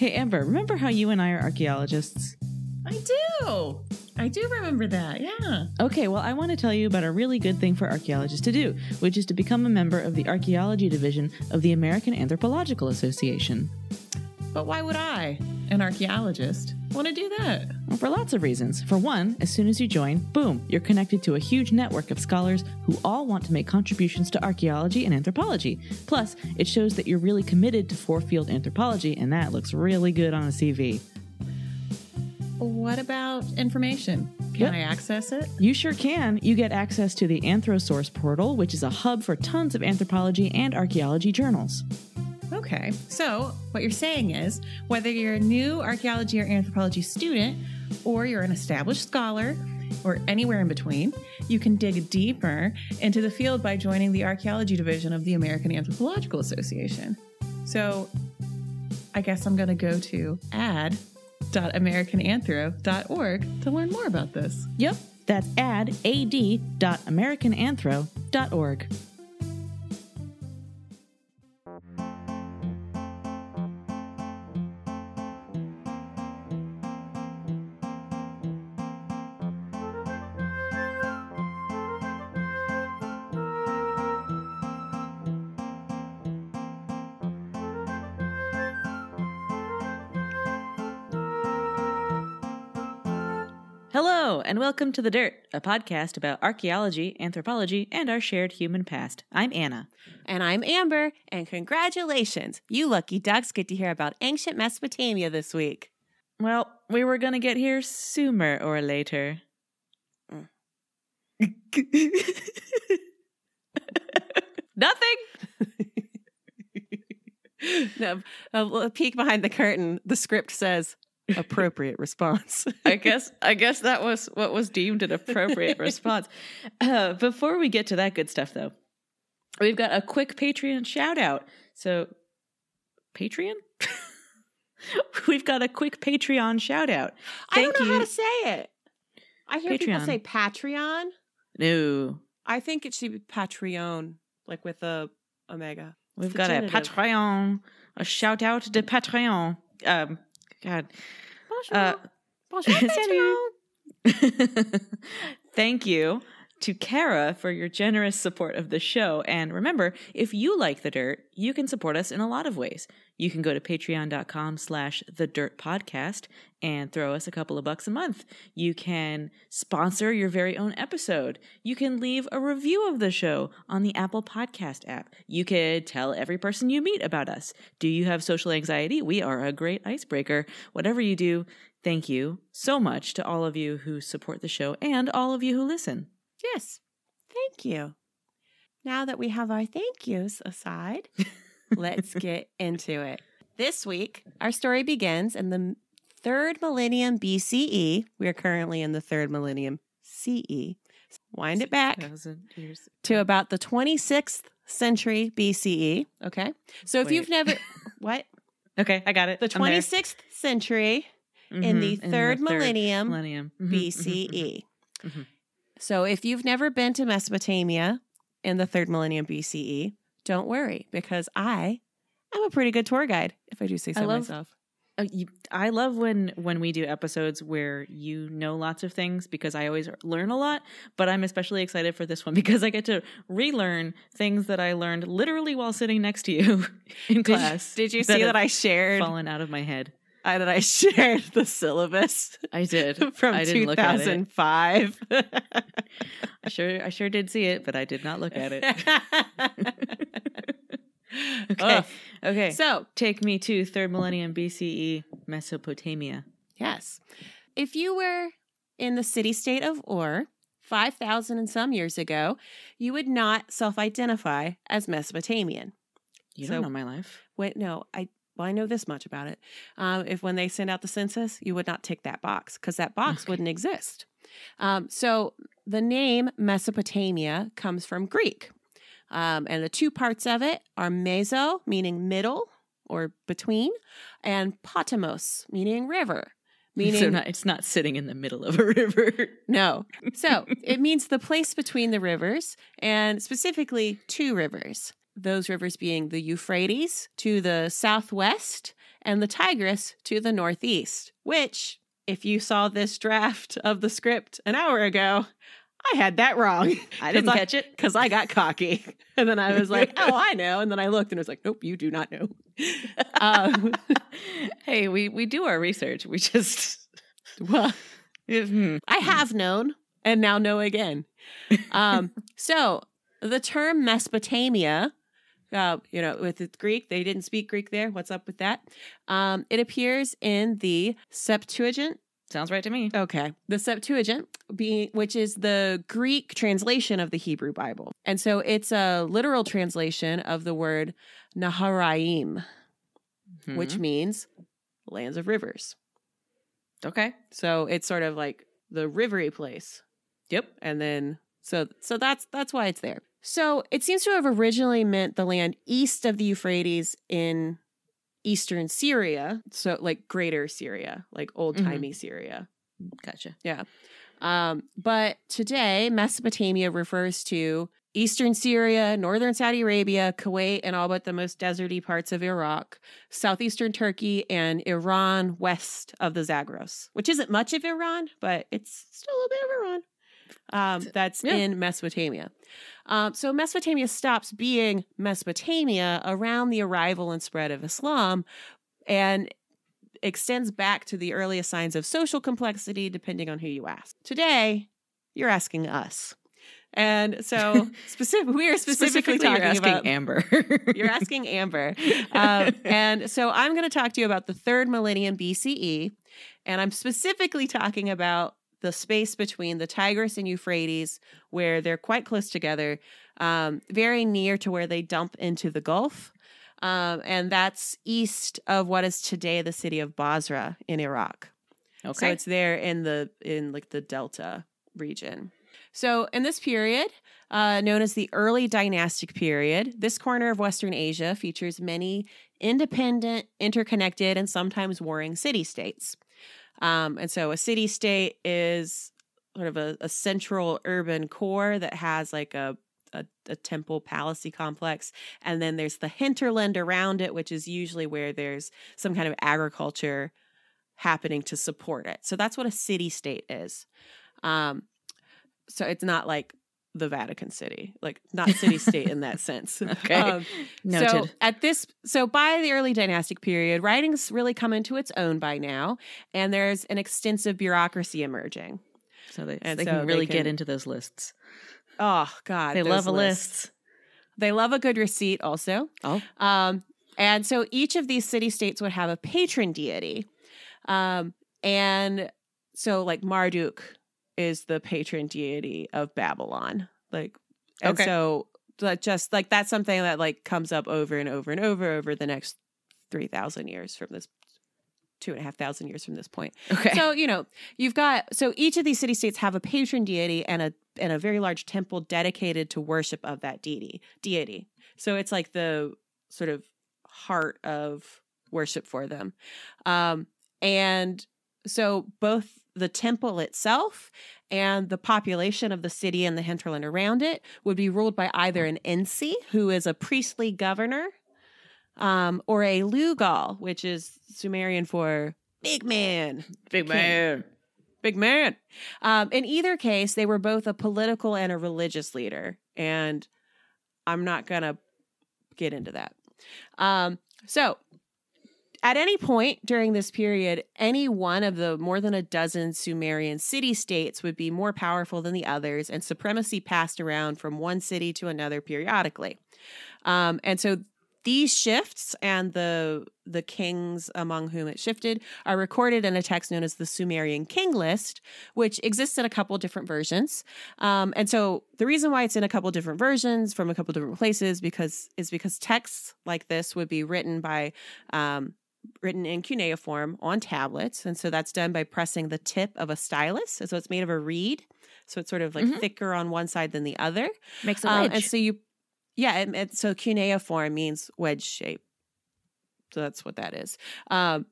Hey, Amber, remember how you and I are archaeologists? I do. I do remember that. Yeah. Okay, well, I want to tell you about a really good thing for archaeologists to do, which is to become a member of the Archaeology Division of the American Anthropological Association. But why would I, an archaeologist, want to do that? Well, for lots of reasons. For one, as soon as you join, boom, you're connected to a huge network of scholars who all want to make contributions to archaeology and anthropology. Plus, it shows that you're really committed to four field anthropology, and that looks really good on a CV. What about information? Can Yep. I access it? You sure can. You get access to the Anthrosource portal, which is a hub for tons of anthropology and archaeology journals. Okay. So, what you're saying is whether you're a new archaeology or anthropology student, or you're an established scholar, or anywhere in between, you can dig deeper into the field by joining the archaeology division of the American Anthropological Association. So, I guess I'm going to go to ad.americananthro.org to learn more about this. Yep, that's ad ad.americananthro.org. welcome to The Dirt, a podcast about archaeology, anthropology, and our shared human past. I'm Anna. And I'm Amber, and congratulations. You lucky ducks get to hear about ancient Mesopotamia this week. Well, we were going to get here sooner or later. Nothing. No, a, a peek behind the curtain, the script says appropriate response. I guess I guess that was what was deemed an appropriate response. Uh, before we get to that good stuff, though, we've got a quick Patreon shout out. So, Patreon. we've got a quick Patreon shout out. I don't Thank know how to say it. I hear people say Patreon. No, I think it should be Patreon, like with a omega. we've It's the got a. Patreon. A shout out to Patreon. Um, God. Uh, Bonjour, Thank you to Kara for your generous support of the show. And remember, if you like the dirt, you can support us in a lot of ways. You can go to patreon.com slash the dirt podcast and throw us a couple of bucks a month. You can sponsor your very own episode. You can leave a review of the show on the Apple Podcast app. You could tell every person you meet about us. Do you have social anxiety? We are a great icebreaker. Whatever you do, thank you so much to all of you who support the show and all of you who listen. Yes. Thank you. Now that we have our thank yous aside, let's get into it. This week, our story begins in the third millennium BCE. We are currently in the third millennium CE. Wind it back to about the 26th century BCE. Okay. So if Wait. you've never, what? Okay, I got it. The I'm there. 26th century in the third millennium millennium Mhm, mhm, BCE. Mhm. So if you've never been to Mesopotamia in the third millennium BCE, don't worry because I am a pretty good tour guide, if I do say so I love- myself. Oh, you, I love when when we do episodes where you know lots of things because I always learn a lot. But I'm especially excited for this one because I get to relearn things that I learned literally while sitting next to you in Did, class. did you see that I shared fallen out of my head? Uh, that I shared the syllabus I did from I didn't look at it. 2005? I sure I sure did see it, but I did not look at it. okay, Ugh. okay. So Take me to third millennium BCE, Mesopotamia. Yes. If you were in the city state of Ur 5,000 and some years ago, you would not self identify as Mesopotamian. You don't know my life. Wait, no, I. Well, I know this much about it. Um, if when they send out the census, you would not tick that box because that box Okay. wouldn't exist. Um, so the name Mesopotamia comes from Greek. Um, and the two parts of it are meso, meaning middle or between, and potamos, meaning river. Meaning so not, it's not sitting in the middle of a river. no. So it means the place between the rivers, and specifically two rivers. Those rivers being the Euphrates to the southwest and the Tigris to the northeast, which, if you saw this draft of the script an hour ago, I had that wrong. I didn't 'Cause catch it. because I got cocky. And then I was like, oh, I know. And then I looked and it was like, nope, you do not know. Um, hey, we we do our research. We just well, Hmm. I have known and now know again. Um, so the term Mesopotamia, uh, you know, with the Greek, they didn't speak Greek there. What's up with that? Um, it appears in the Septuagint. sounds right to me. Okay, the Septuagint, being which is the Greek translation of the Hebrew Bible, and so it's a literal translation of the word Naharaim, which Hmm. means lands of rivers. okay. So it's sort of like the rivery place. Yep. And then so so that's that's why it's there. So it seems to have originally meant the land east of the Euphrates in eastern Syria, so like greater Syria, like old-timey Syria. Gotcha. Yeah. Um, but today, Mesopotamia refers to eastern Syria, northern Saudi Arabia, Kuwait, and all but the most deserty parts of Iraq, southeastern Turkey, and Iran west of the Zagros, which isn't much of Iran, but it's still a little bit of Iran. Um, that's Yeah. in Mesopotamia. Um, so Mesopotamia stops being Mesopotamia around the arrival and spread of Islam and extends back to the earliest signs of social complexity, depending on who you ask. Today, you're asking us. And so specific, we are specifically, Specifically, you're talking asking about Amber. you're asking Amber. Um, and so I'm going to talk to you about the third millennium BCE. And I'm specifically talking about the space between the Tigris and Euphrates, where they're quite close together, um, very near to where they dump into the Gulf. Um, and that's east of what is today the city of Basra in Iraq. Okay. So it's there in the in like the Delta region. So in this period, uh, known as the early dynastic period, this corner of Western Asia features many independent, interconnected, and sometimes warring city states. Um, and so a city state is sort of a, a central urban core that has like a a, a temple palace complex and then there's the hinterland around it which is usually where there's some kind of agriculture happening to support it. So that's what a city state is. Um, so it's not like the Vatican City, like not city state in that sense. Okay. Um, Noted. so at this, so by the early dynastic period, writing's really come into its own by now, and there's an extensive bureaucracy emerging. So they, and they so can they really get into those lists. Oh God, They love a lists. list. They love a good receipt, also. Oh. Um, and so each of these city states would have a patron deity. Um, and so, like, Marduk is the patron deity of Babylon. Like, and Okay. so that just like that's something that like comes up over and over and over over the next 3,000 years from this two and a half thousand years from this point. Okay. So, you know, you've got so each of these city states have a patron deity and a and a very large temple dedicated to worship of that deity deity. So it's like the sort of heart of worship for them. Um and so both the temple itself and the population of the city and the hinterland around it would be ruled by either an ensi, who is a priestly governor, um, or a lugal, which is Sumerian for big man. Big king. man. Big man. Um, in either case, they were both a political and a religious leader. And I'm not going to get into that. Um, so, at any point during this period, any one of the more than a dozen Sumerian city states would be more powerful than the others, and supremacy passed around from one city to another periodically. Um, and so these shifts and the the kings among whom it shifted are recorded in a text known as the Sumerian King List, which exists in a couple different versions. Um, and so the reason why it's in a couple different versions from a couple different places because is because texts like this would be written by um, written in cuneiform on tablets, and so that's done by pressing the tip of a stylus. So it's made of a reed, so it's sort of like Mhm. thicker on one side than the other. Makes a Um, wedge. and so you, yeah, it- so cuneiform means wedge shape. So that's what that is. Um,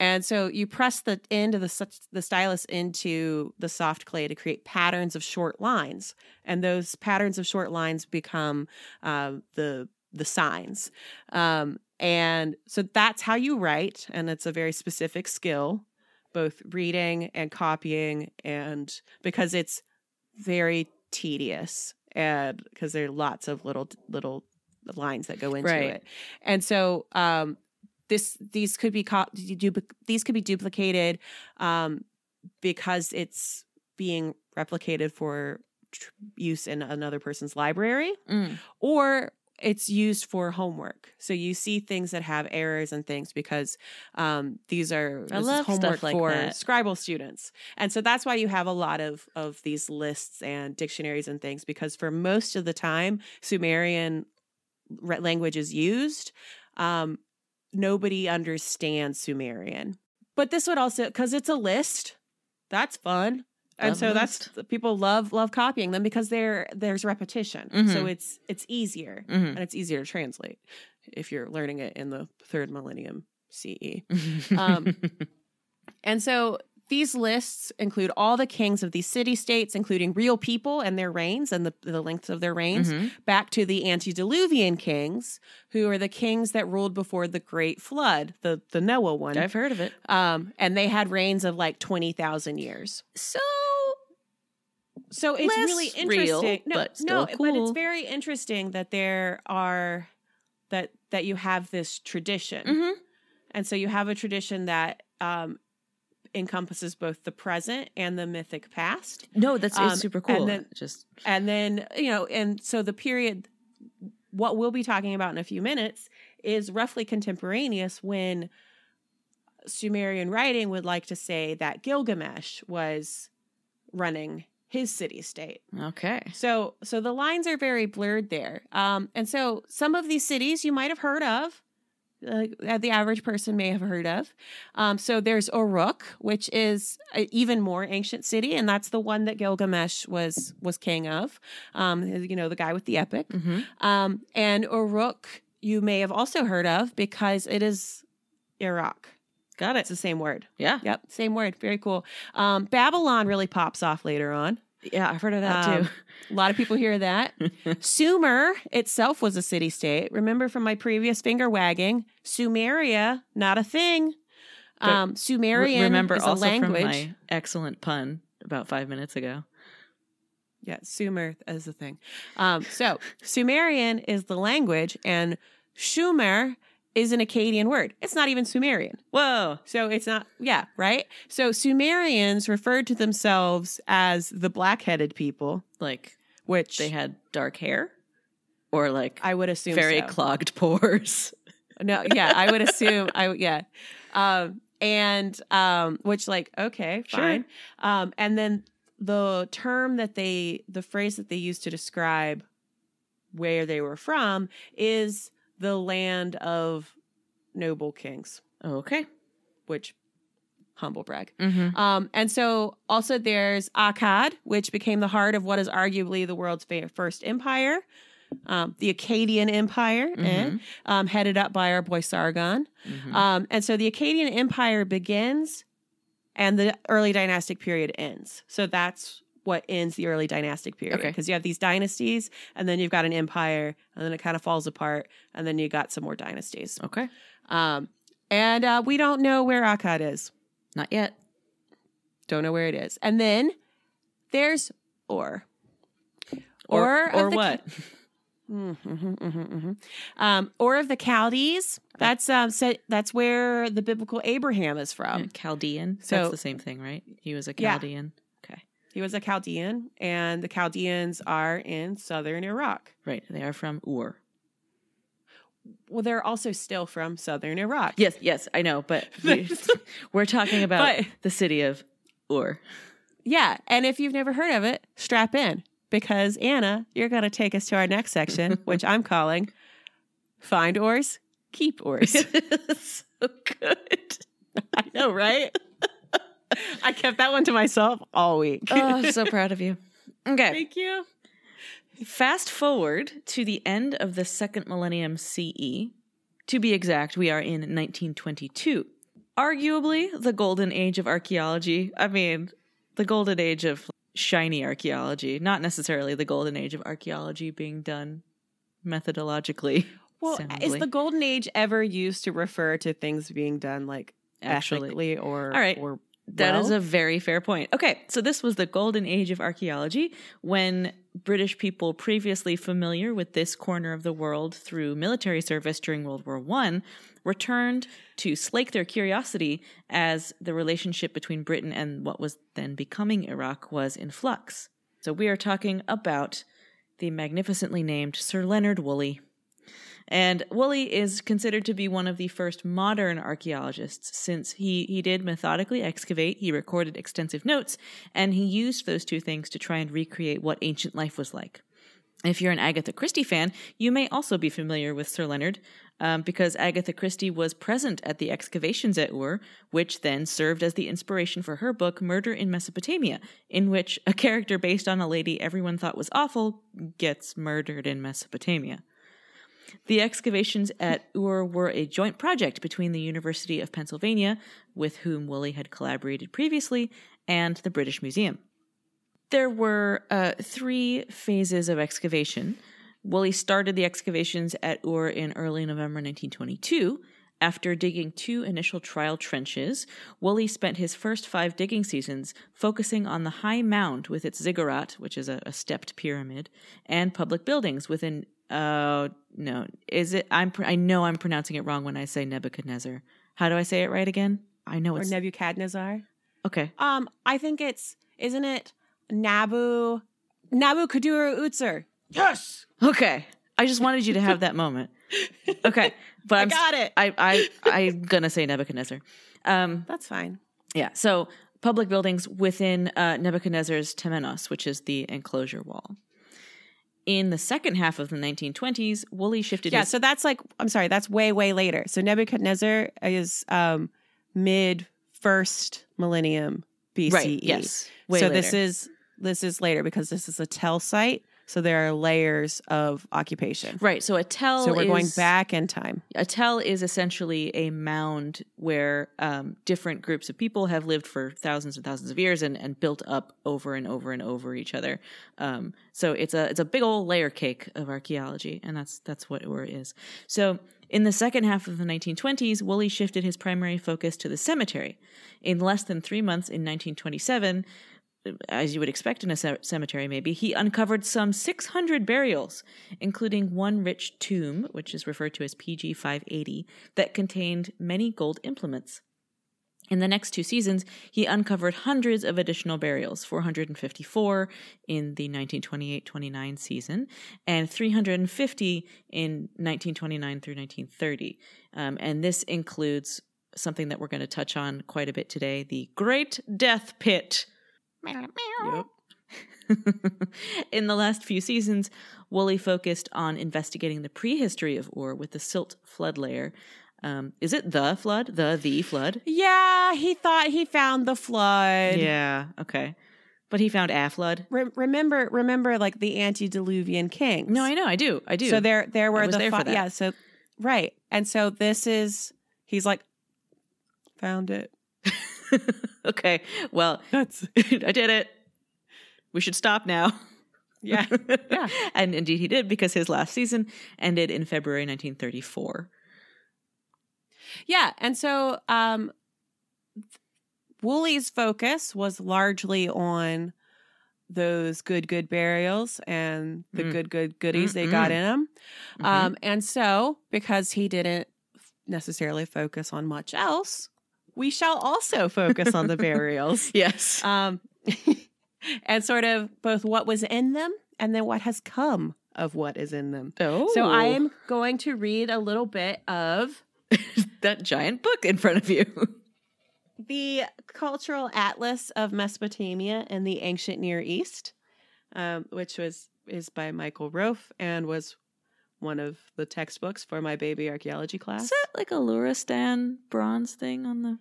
and so you press the end of the the stylus into the soft clay to create patterns of short lines, and those patterns of short lines become um, the the signs. Um, and so that's how you write, and it's a very specific skill, both reading and copying, and because it's very tedious, and because there are lots of little little lines that go into Right. it, and so um, this these could be co- these could be duplicated um, because it's being replicated for tr- use in another person's library Mm. or it's used for homework. So you see things that have errors and things because um, these are I this is love stuff homework like for that. Scribble students, and so that's why you have a lot of of these lists and dictionaries and things because for most of the time Sumerian language is used. Um, nobody understands Sumerian, but this would also because it's a list. That's fun. And so that's people love love copying them because there there's repetition. So Mhm. it's it's easier Mhm. and it's easier to translate if you're learning it in the third millennium CE. Mm-hmm. Um, And so these lists include all the kings of these city states, including real people and their reigns and the, the lengths of their reigns, Mhm. back to the antediluvian kings, who are the kings that ruled before the great flood, the, the Noah one. I've heard of it. Um, and they had reigns of like 20,000 years. So So it's really real, interesting. no, but no, but it's very interesting that there are that that you have this tradition. Mhm. And so you have a tradition that um, encompasses both the present and the mythic past. no, that's Um, super and cool. then- Just And then, you know, and so the period, what we'll be talking about in a few minutes, is roughly contemporaneous when Sumerian writing would like to say that Gilgamesh was running his city state. okay. So so the lines are very blurred there. Um, and so some of these cities you might have heard of. Uh, that the average person may have heard of. Um, so there's Uruk, which is an even more ancient city, and that's the one that Gilgamesh was was king of. Um, you know, the guy with the epic. hmm Um, and Uruk, you may have also heard of because it is Iraq. Got it. It's the same word. Yeah. Yep, same word. Very cool. Um, Babylon really pops off later on. Yeah, I've heard of that Um, A lot of people hear that. Sumer itself was a city state. Remember from my previous finger wagging, Sumeria, not a thing. Um, Sumerian Remember is a also language. from my excellent pun about five minutes ago. Yeah, Sumer is a thing. Um, so Sumerian is the language, and Shumer is an Akkadian word. It's not even Sumerian. Whoa. So it's not, yeah, right? So Sumerians referred to themselves as the black headed people, Like which they had dark hair, or like I would assume very so. clogged pores. No, yeah, I would assume I yeah. Um and um which like okay, Sure. fine. Um and then the term that they the phrase that they used to describe where they were from is the land of noble kings, Okay. which humble brag. Mm-hmm. Um, and so also there's Akkad, which became the heart of what is arguably the world's first empire, um, the Akkadian Empire, eh, Mhm. um, headed up by our boy Sargon. Mhm. Um, and so the Akkadian Empire begins and the early dynastic period ends. So that's what ends the early dynastic period. Okay. Because you have these dynasties and then you've got an empire and then it kind of falls apart and then you got some more dynasties. okay. Um, and uh, we don't know where Akkad is. Not yet. Don't know where it is. And then there's Or. Or or what? Mhm, mhm, mhm, mhm. Um, or of the Chaldees. That's um, so that's where the biblical Abraham is from. Chaldean. so- That's the same thing, right? He was a. Chaldean. He was a Chaldean, and the Chaldeans are in southern Iraq. Right. They are from Ur. Well, they're also still from southern Iraq. Yes, yes, I know, but we, we're talking about But- the city of Ur. Yeah, and if you've never heard of it, strap in because Anna, you're going to take us to our next section, which I'm calling "Find Ors, Keep Ors." so good. I know, right? I kept that one to myself all week. Oh, I'm so proud of you. Okay. Thank you. Fast forward to the end of the second millennium CE. To be exact, we are in 1922. Arguably the golden age of archaeology. I mean, the golden age of shiny archaeology, not necessarily the golden age of archaeology being done methodologically. Well, is the golden age ever used to refer to things being done like Actually. ethically or All right. or That is well? a very fair point. Okay, so this was the golden age of archaeology when British people previously familiar with this corner of the world through military service during World War One returned to slake their curiosity as the relationship between Britain and what was then becoming Iraq was in flux. So we are talking about the magnificently named Sir Leonard Woolley. And Woolley is considered to be one of the first modern archaeologists since he, he did methodically excavate, he recorded extensive notes, and he used those two things to try and recreate what ancient life was like. If you're an Agatha Christie fan, you may also be familiar with Sir Leonard um, because Agatha Christie was present at the excavations at Ur, which then served as the inspiration for her book Murder in Mesopotamia, in which a character based on a lady everyone thought was awful gets murdered in Mesopotamia. The excavations at Ur were a joint project between the University of Pennsylvania, with whom Woolley had collaborated previously, and the British Museum. There were uh, three phases of excavation. Woolley started the excavations at Ur in early November 1922. After digging two initial trial trenches, Woolley spent his first five digging seasons focusing on the high mound with its ziggurat, which is a, a stepped pyramid, and public buildings within. Uh, no, is it? I'm. pr- I know I'm pronouncing it wrong when I say Nebuchadnezzar. How do I say it right again? I know or it's Nebuchadnezzar. okay. Um, I think it's isn't it Nabu Nabucodonosor Utzer. Yes, Okay. I just wanted you to have that moment. Okay. But I I'm got it. I I I'm gonna say Nebuchadnezzar. Um That's fine. yeah, so public buildings within uh, Nebuchadnezzar's Temenos, which is the enclosure wall. In the second half of the 1920s, Woolley shifted Yeah, his so that's like I'm sorry, that's way way later. So Nebuchadnezzar is um mid first millennium BCE. right. Yes, so later. this is this is later because this is a tell site. So there are layers of occupation. right. So a tell. So we're going back in time. A tell is essentially a mound where um, different groups of people have lived for thousands and thousands of years and, and built up over and over and over each other. Um, so it's a it's a big old layer cake of archaeology, and that's that's what Ur is. So in the second half of the 1920s, Woolley shifted his primary focus to the cemetery. In less than three months, in 1927. As you would expect in a ce- cemetery, maybe, he uncovered some 600 burials, including one rich tomb, which is referred to as PG 580, that contained many gold implements. In the next two seasons, he uncovered hundreds of additional burials 454 in the 1928 29 season, and 350 in 1929 through 1930. Um, and this includes something that we're going to touch on quite a bit today the Great Death Pit. Yep. In the last few seasons, Woolley focused on investigating the prehistory of Ur with the silt flood layer. Um, is it the flood? The the flood? Yeah, he thought he found the flood. Yeah. Okay. But he found a flood. Re- remember, remember, like the antediluvian kings. No, I know. I do. I do. So there, there were was the there for that. yeah. So right, and so this is he's like found it. okay. Well, That's I did it. We should stop now. yeah, yeah. and indeed he did because his last season ended in February 1934. Yeah, and so um Woolley's focus was largely on those good good burials and the Mm. good good goodies they Mm-mm. got in them. Mhm. Um and so because he didn't necessarily focus on much else, we shall also focus on the burials. yes. Um and sort of both what was in them and then what has come of what is in them. oh. So I am going to read a little bit of that giant book in front of you. the Cultural Atlas of Mesopotamia and the Ancient Near East, um, which was is by Michael Roaf and was one of the textbooks for my baby archaeology class. Is that like a Luristan bronze thing on the?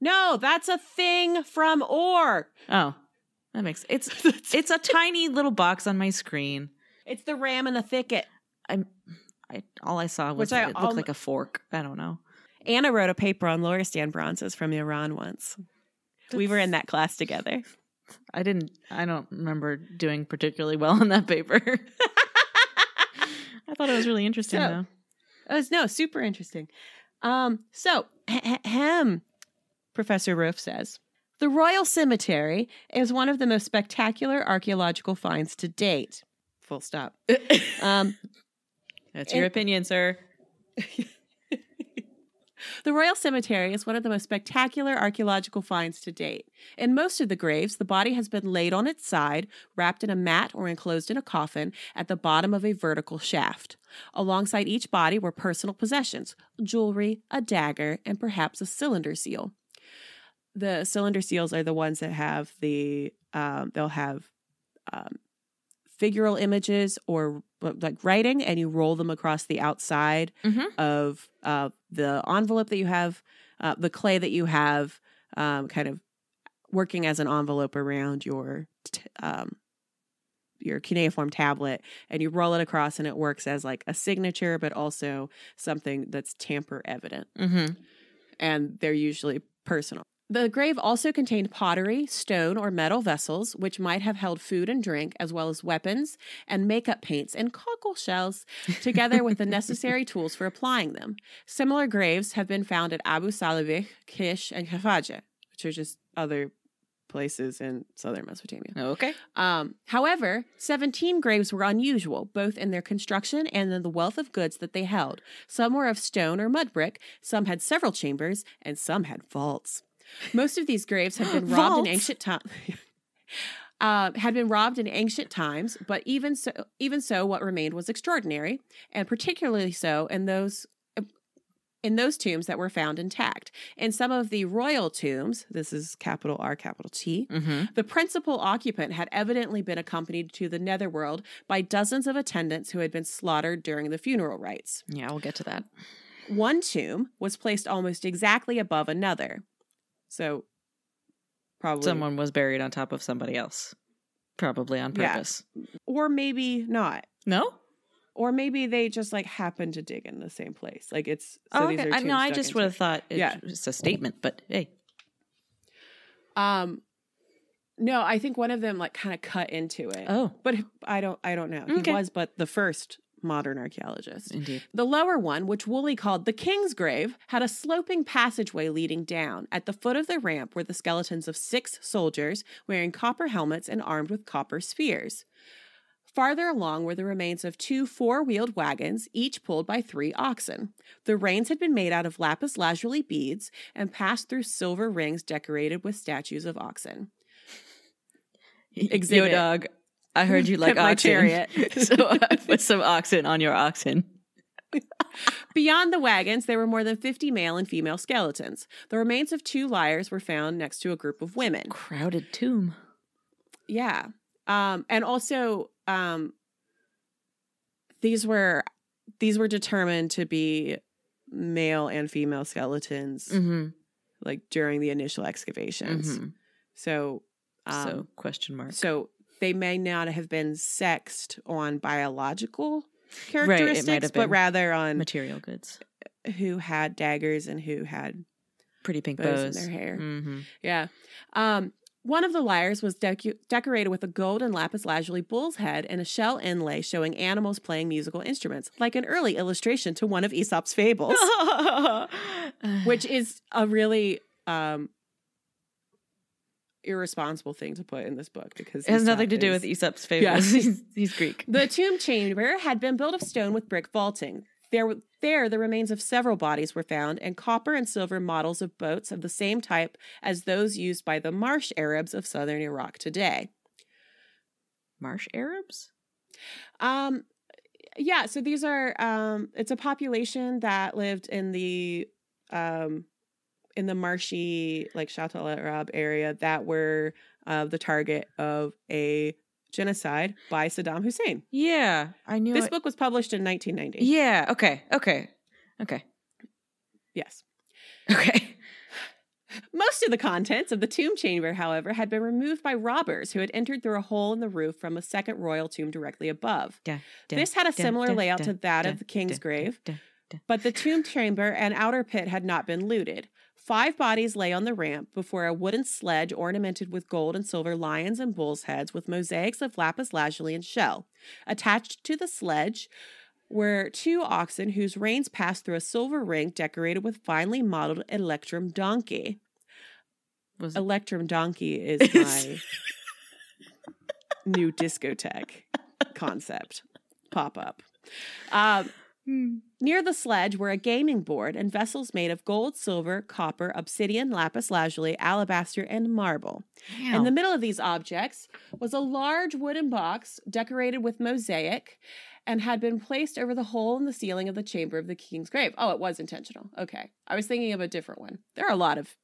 No, that's a thing from Or. Oh, that makes it's it's a tiny little box on my screen. It's the ram in the thicket. I'm, I all I saw was Which I it looked alm- like a fork. I don't know. Anna wrote a paper on Loristan bronzes from Iran once. We were in that class together. I didn't. I don't remember doing particularly well on that paper. I thought it was really interesting So- though. It was no super interesting. Um, so hem, Professor Roof says the Royal Cemetery is one of the most spectacular archaeological finds to date. Full stop. Um, That's your it- opinion, sir. The Royal Cemetery is one of the most spectacular archaeological finds to date. In most of the graves, the body has been laid on its side, wrapped in a mat, or enclosed in a coffin at the bottom of a vertical shaft. Alongside each body were personal possessions jewelry, a dagger, and perhaps a cylinder seal. The cylinder seals are the ones that have the, um, they'll have um, figural images or like writing, and you roll them across the outside Mhm. of uh, the envelope that you have, uh, the clay that you have, um, kind of working as an envelope around your t- um, your cuneiform tablet, and you roll it across, and it works as like a signature, but also something that's tamper evident. Mm-hmm. And they're usually personal. The grave also contained pottery, stone, or metal vessels, which might have held food and drink, as well as weapons and makeup paints and cockle shells, together with the necessary tools for applying them. Similar graves have been found at Abu Salabikh, Kish, and Khafaja, which are just other places in southern Mesopotamia. Okay. Um, however, 17 graves were unusual, both in their construction and in the wealth of goods that they held. Some were of stone or mud brick, some had several chambers, and some had vaults. Most of these graves had been robbed in ancient times. Uh, had been robbed in ancient times, but even so, even so, what remained was extraordinary, and particularly so in those in those tombs that were found intact. In some of the royal tombs, this is capital R, capital T, Mm-hmm. the principal occupant had evidently been accompanied to the netherworld by dozens of attendants who had been slaughtered during the funeral rites. Yeah, we'll get to that. One tomb was placed almost exactly above another. So, probably. Someone was buried on top of somebody else, probably on Yeah. purpose. Or maybe not. No. Or maybe they just like happened to dig in the same place. Like it's. So oh, okay. I, no, I just would have thought it Yeah. was a statement, but hey. Um, no, I think one of them like kind of cut into it. Oh, But I don't. I don't know. Okay. He was, but the first modern archaeologist. indeed. The lower one, which Woolley called the King's Grave, had a sloping passageway leading down. At the foot of the ramp were the skeletons of six soldiers wearing copper helmets and armed with copper spears. Farther along were the remains of two four wheeled wagons, each pulled by three oxen. The reins had been made out of lapis lazuli beads and passed through silver rings decorated with statues of oxen. Yo, dog. I heard you like oxen. chariot. so I put some oxen on your oxen. Beyond the wagons, there were more than 50 male and female skeletons. The remains of two lyres were found next to a group of women. Crowded tomb. Yeah. Um, and also, um, these were these were determined to be male and female skeletons, Mm-hmm. like during the initial excavations. Mhm. So, um, so question mark. so they may not have been sexed on biological Right, characteristics, have but rather on Material goods. who had daggers and who had Pretty pink bows, bows. in their hair. Mm-hmm. Yeah. Um, one of the lyres was decu- decorated with a gold and lapis lazuli bull's head and a shell inlay showing animals playing musical instruments, like an early illustration to one of Aesop's fables, which is a really um, irresponsible thing to put in this book because it has nothing to do with Aesop's fables. he's, he's Greek. The tomb chamber had been built of stone with brick vaulting. There, there, the remains of several bodies were found, and copper and silver models of boats of the same type as those used by the marsh Arabs of southern Iraq today. Marsh Arabs? Um, yeah, so these are um, it's a population that lived in the um, in the marshy like Shatt al Arab area that were uh, the target of a genocide by Saddam Hussein. Yeah, I knew This it. book was published in 1990. Yeah, okay, okay, okay, Yes. okay. Most of the contents of the tomb chamber, however, had been removed by robbers who had entered through a hole in the roof from a second royal tomb directly above. Da, da, This had a similar da, layout to that of the king's grave, but the tomb chamber and outer pit had not been looted. Five bodies lay on the ramp before a wooden sledge ornamented with gold and silver lions and bulls' heads with mosaics of lapis lazuli and shell. Attached to the sledge were two oxen whose reins passed through a silver ring decorated with finely modeled electrum donkey. Was Electrum donkey is my new discotheque concept pop up. Um, Hmm. Near the sledge were a gaming board and vessels made of gold, silver, copper, obsidian, lapis lazuli, alabaster, and marble. In the middle of these objects was a large wooden box decorated with mosaic and had been placed over the hole in the ceiling of the chamber of the king's grave. Oh, it was intentional. Okay. I was thinking of a different one. There are a lot of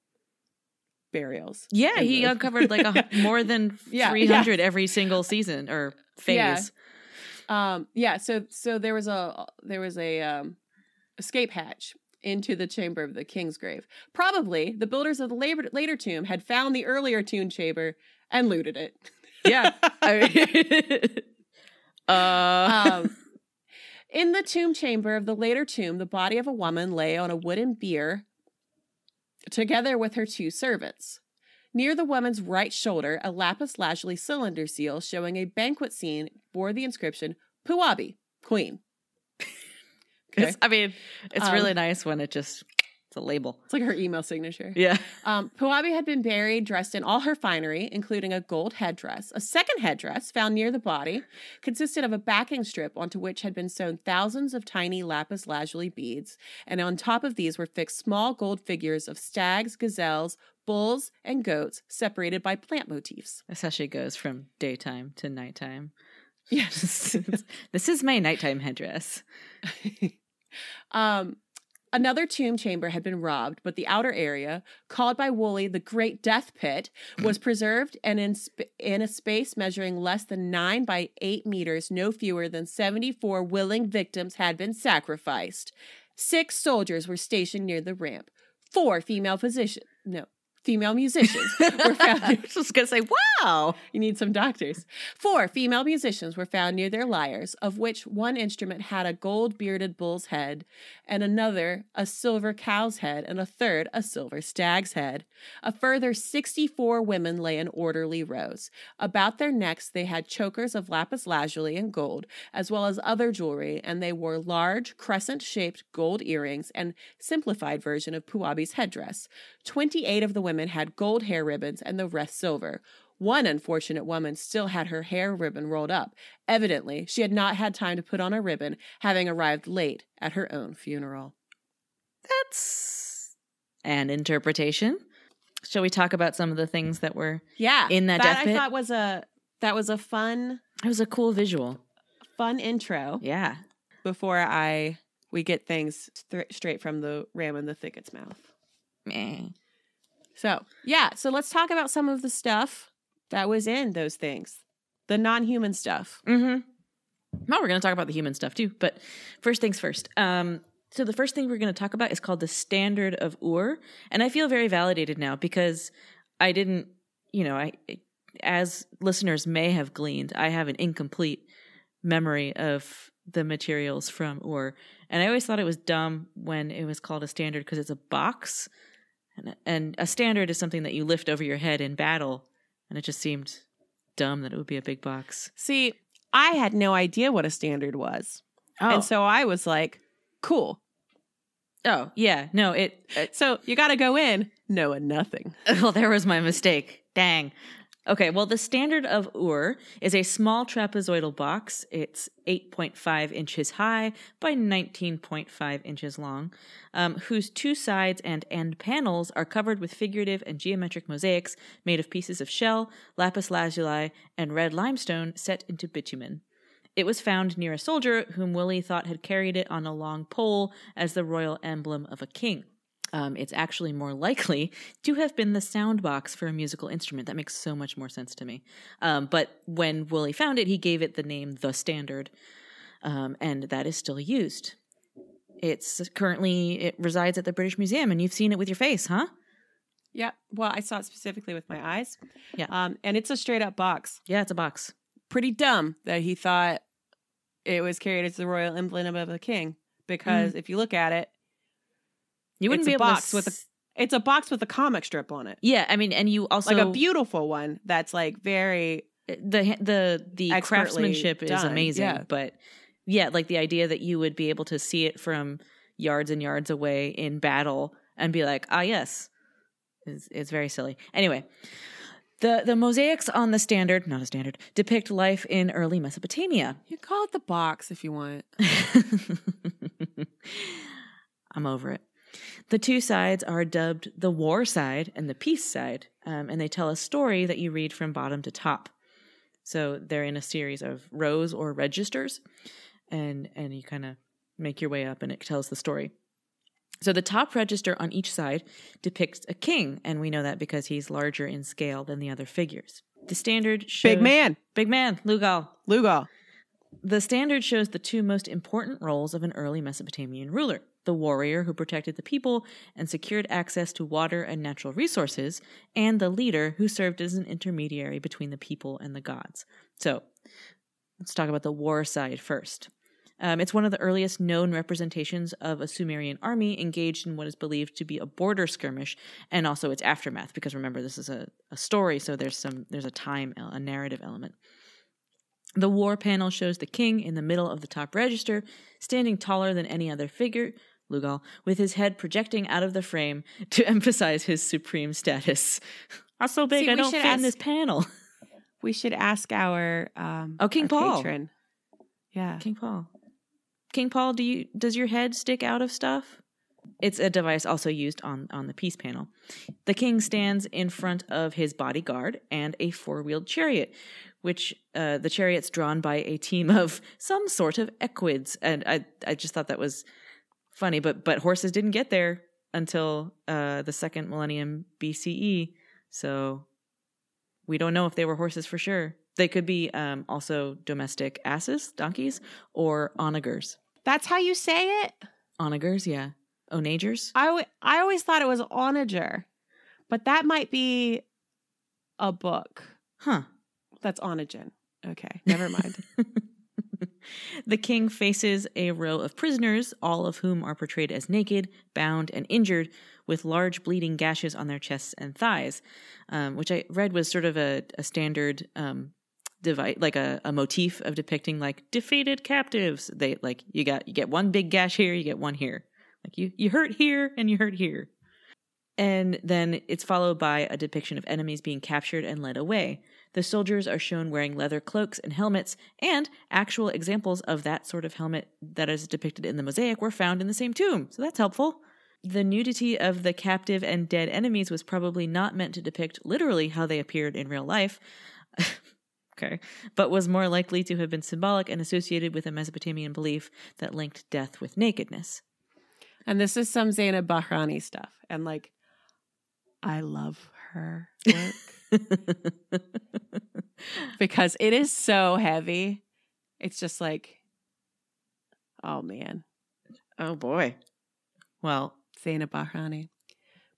burials. yeah, he uncovered like a more than Yeah, 300 every single season or phase. Yeah. Um yeah, so so there was a there was a um escape hatch into the chamber of the king's grave. Probably the builders of the later, later tomb had found the earlier tomb chamber and looted it. Yeah. I- uh, um, in the tomb chamber of the later tomb, the body of a woman lay on a wooden bier together with her two servants. Near the woman's right shoulder, a lapis lazuli cylinder seal showing a banquet scene bore the inscription Puabi, Queen. Okay. I mean, it's Um, really nice when it just it's a label. It's like her email signature. Yeah. Um, Puabi had been buried dressed in all her finery, including a gold headdress. A second headdress found near the body consisted of a backing strip onto which had been sewn thousands of tiny lapis lazuli beads, and on top of these were fixed small gold figures of stags, gazelles, bulls, and goats separated by plant motifs. That's how she goes from daytime to nighttime. Yes. this is my nighttime headdress. um, another tomb chamber had been robbed, but the outer area, called by Woolley the Great Death Pit, was preserved and in, sp- in a space measuring less than nine by eight meters, no fewer than 74 willing victims had been sacrificed. Six soldiers were stationed near the ramp. Four female physicians, no, female musicians were found I was just gonna say, wow. you need some doctors. Four female musicians were found near their lyres, of which one instrument had a gold bearded bull's head, and another a silver cow's head, and a third a silver stag's head. A further 64 women lay in orderly rows. About their necks, they had chokers of lapis lazuli and gold, as well as other jewelry, and they wore large, crescent shaped gold earrings and simplified version of Puabi's headdress. 28 of the women had gold hair ribbons, and the rest silver. One unfortunate woman still had her hair ribbon rolled up. Evidently, she had not had time to put on a ribbon, having arrived late at her own funeral. That's an interpretation. Shall we talk about some of the things that were Yeah, In that that death I thought was a that was a fun it was a cool visual. fun intro. Yeah. Before I we get things str- straight from the ram in the thicket's mouth. Meh. So yeah, so let's talk about some of the stuff that was in those things, the non-human stuff. Mm-hmm. Well, we're going to talk about the human stuff too, but first things first. Um, so the first thing we're going to talk about is called the Standard of Ur, and I feel very validated now because I didn't, you know, I as listeners may have gleaned, I have an incomplete memory of the materials from Ur, and I always thought it was dumb when it was called a standard because it's a box, and and a standard is something that you lift over your head in battle, and it just seemed dumb that it would be a big box. See, I had no idea what a standard was. Oh, And so I was like, cool. oh yeah, no, it. it So you got to go in knowing nothing. well, there was my mistake. Dang. Okay, well, the standard of Ur is a small trapezoidal box. It's 8.5 inches high by 19.5 inches long, um, whose two sides and end panels are covered with figurative and geometric mosaics made of pieces of shell, lapis lazuli, and red limestone set into bitumen. It was found near a soldier whom Woolley thought had carried it on a long pole as the royal emblem of a king. Um, it's actually more likely to have been the sound box for a musical instrument. That makes so much more sense to me. Um, but when Woolley found it, he gave it the name The Standard, um, and that is still used. It's currently, it resides at the British Museum, and you've seen it with your face, huh? Yeah. Well, I saw it specifically with my eyes. Yeah. Um, and it's a straight up box. Yeah, it's a box. Pretty dumb that he thought it was carried as the royal emblem of a king. Because if you look at it, You wouldn't It's be a box with a- it's a box with a comic strip on it. Yeah, I mean, and you also like a beautiful one that's like very the the the Expertly craftsmanship is amazing, yeah. but Yeah, like the idea that you would be able to see it from yards and yards away in battle and be like, ah, yes, is is very silly. Anyway, the the mosaics on the standard, not a standard, depict life in early Mesopotamia. You call it the box if you want. I'm over it. The two sides are dubbed the war side and the peace side, um, and they tell a story that you read from bottom to top. So they're in a series of rows or registers, and and you kind of make your way up, and it tells the story. So the top register on each side depicts a king, and we know that because he's larger in scale than the other figures. The standard shows Big man. big man, Lugal. Lugal. The standard shows the two most important roles of an early Mesopotamian ruler the warrior who protected the people and secured access to water and natural resources, and the leader who served as an intermediary between the people and the gods. So, let's talk about the war side first. Um, it's one of the earliest known representations of a Sumerian army engaged in what is believed to be a border skirmish, and also its aftermath. Because remember, this is a, a story, so there's some there's a time, a narrative element. The war panel shows the king in the middle of the top register, standing taller than any other figure, Lugal, with his head projecting out of the frame to emphasize his supreme status. I'm so big, See, I don't should fit in ask- this panel. We should ask our um Oh, King our Paul. patron. Yeah. King Paul. King Paul, do you does your head stick out of stuff? It's a device also used on on the peace panel. The king stands in front of his bodyguard and a four-wheeled chariot, which uh, the chariot's drawn by a team of some sort of equids, and I I just thought that was funny. But but horses didn't get there until uh, the second millennium BCE, so we don't know if they were horses for sure. They could be um, also domestic asses, donkeys, or onagers. That's how you say it? Onagers, yeah. Onagers? I w- I always thought it was onager. But that might be a book. Huh. That's onagen. Okay, never mind. the king faces a row of prisoners, all of whom are portrayed as naked, bound, and injured, with large bleeding gashes on their chests and thighs, um, which I read was sort of a, a standard um, device, like a, a motif of depicting like defeated captives. They like you got you get one big gash here, you get one here. Like you you hurt here and you hurt here. And then it's followed by a depiction of enemies being captured and led away. The soldiers are shown wearing leather cloaks and helmets, and actual examples of that sort of helmet that is depicted in the mosaic were found in the same tomb, so that's helpful. The nudity of the captive and dead enemies was probably not meant to depict literally how they appeared in real life. okay, but was more likely to have been symbolic and associated with a Mesopotamian belief that linked death with nakedness. and this is some Zainab Bahrani stuff. And like, I love her work because it is so heavy. It's just like, oh man, oh boy. Well, Zainab Bahrani.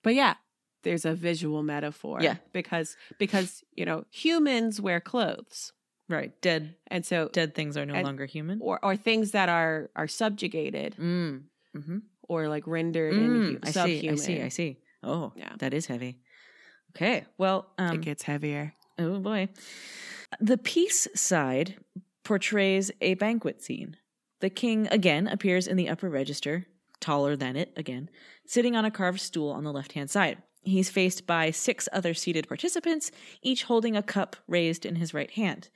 But yeah, there's a visual metaphor. Yeah. Because because, you know, humans wear clothes. right, dead And so dead things are no And- longer human. or or things that are are subjugated Mm. Mm-hmm. or like rendered in Mm, I see. I see. I see. Oh, Yeah. that is heavy. Okay. Well, um, it gets heavier. Oh boy. The peace side portrays a banquet scene. The king again appears in the upper register, taller than it again, sitting on a carved stool on the left hand side. He's faced by six other seated participants, each holding a cup raised in his right hand.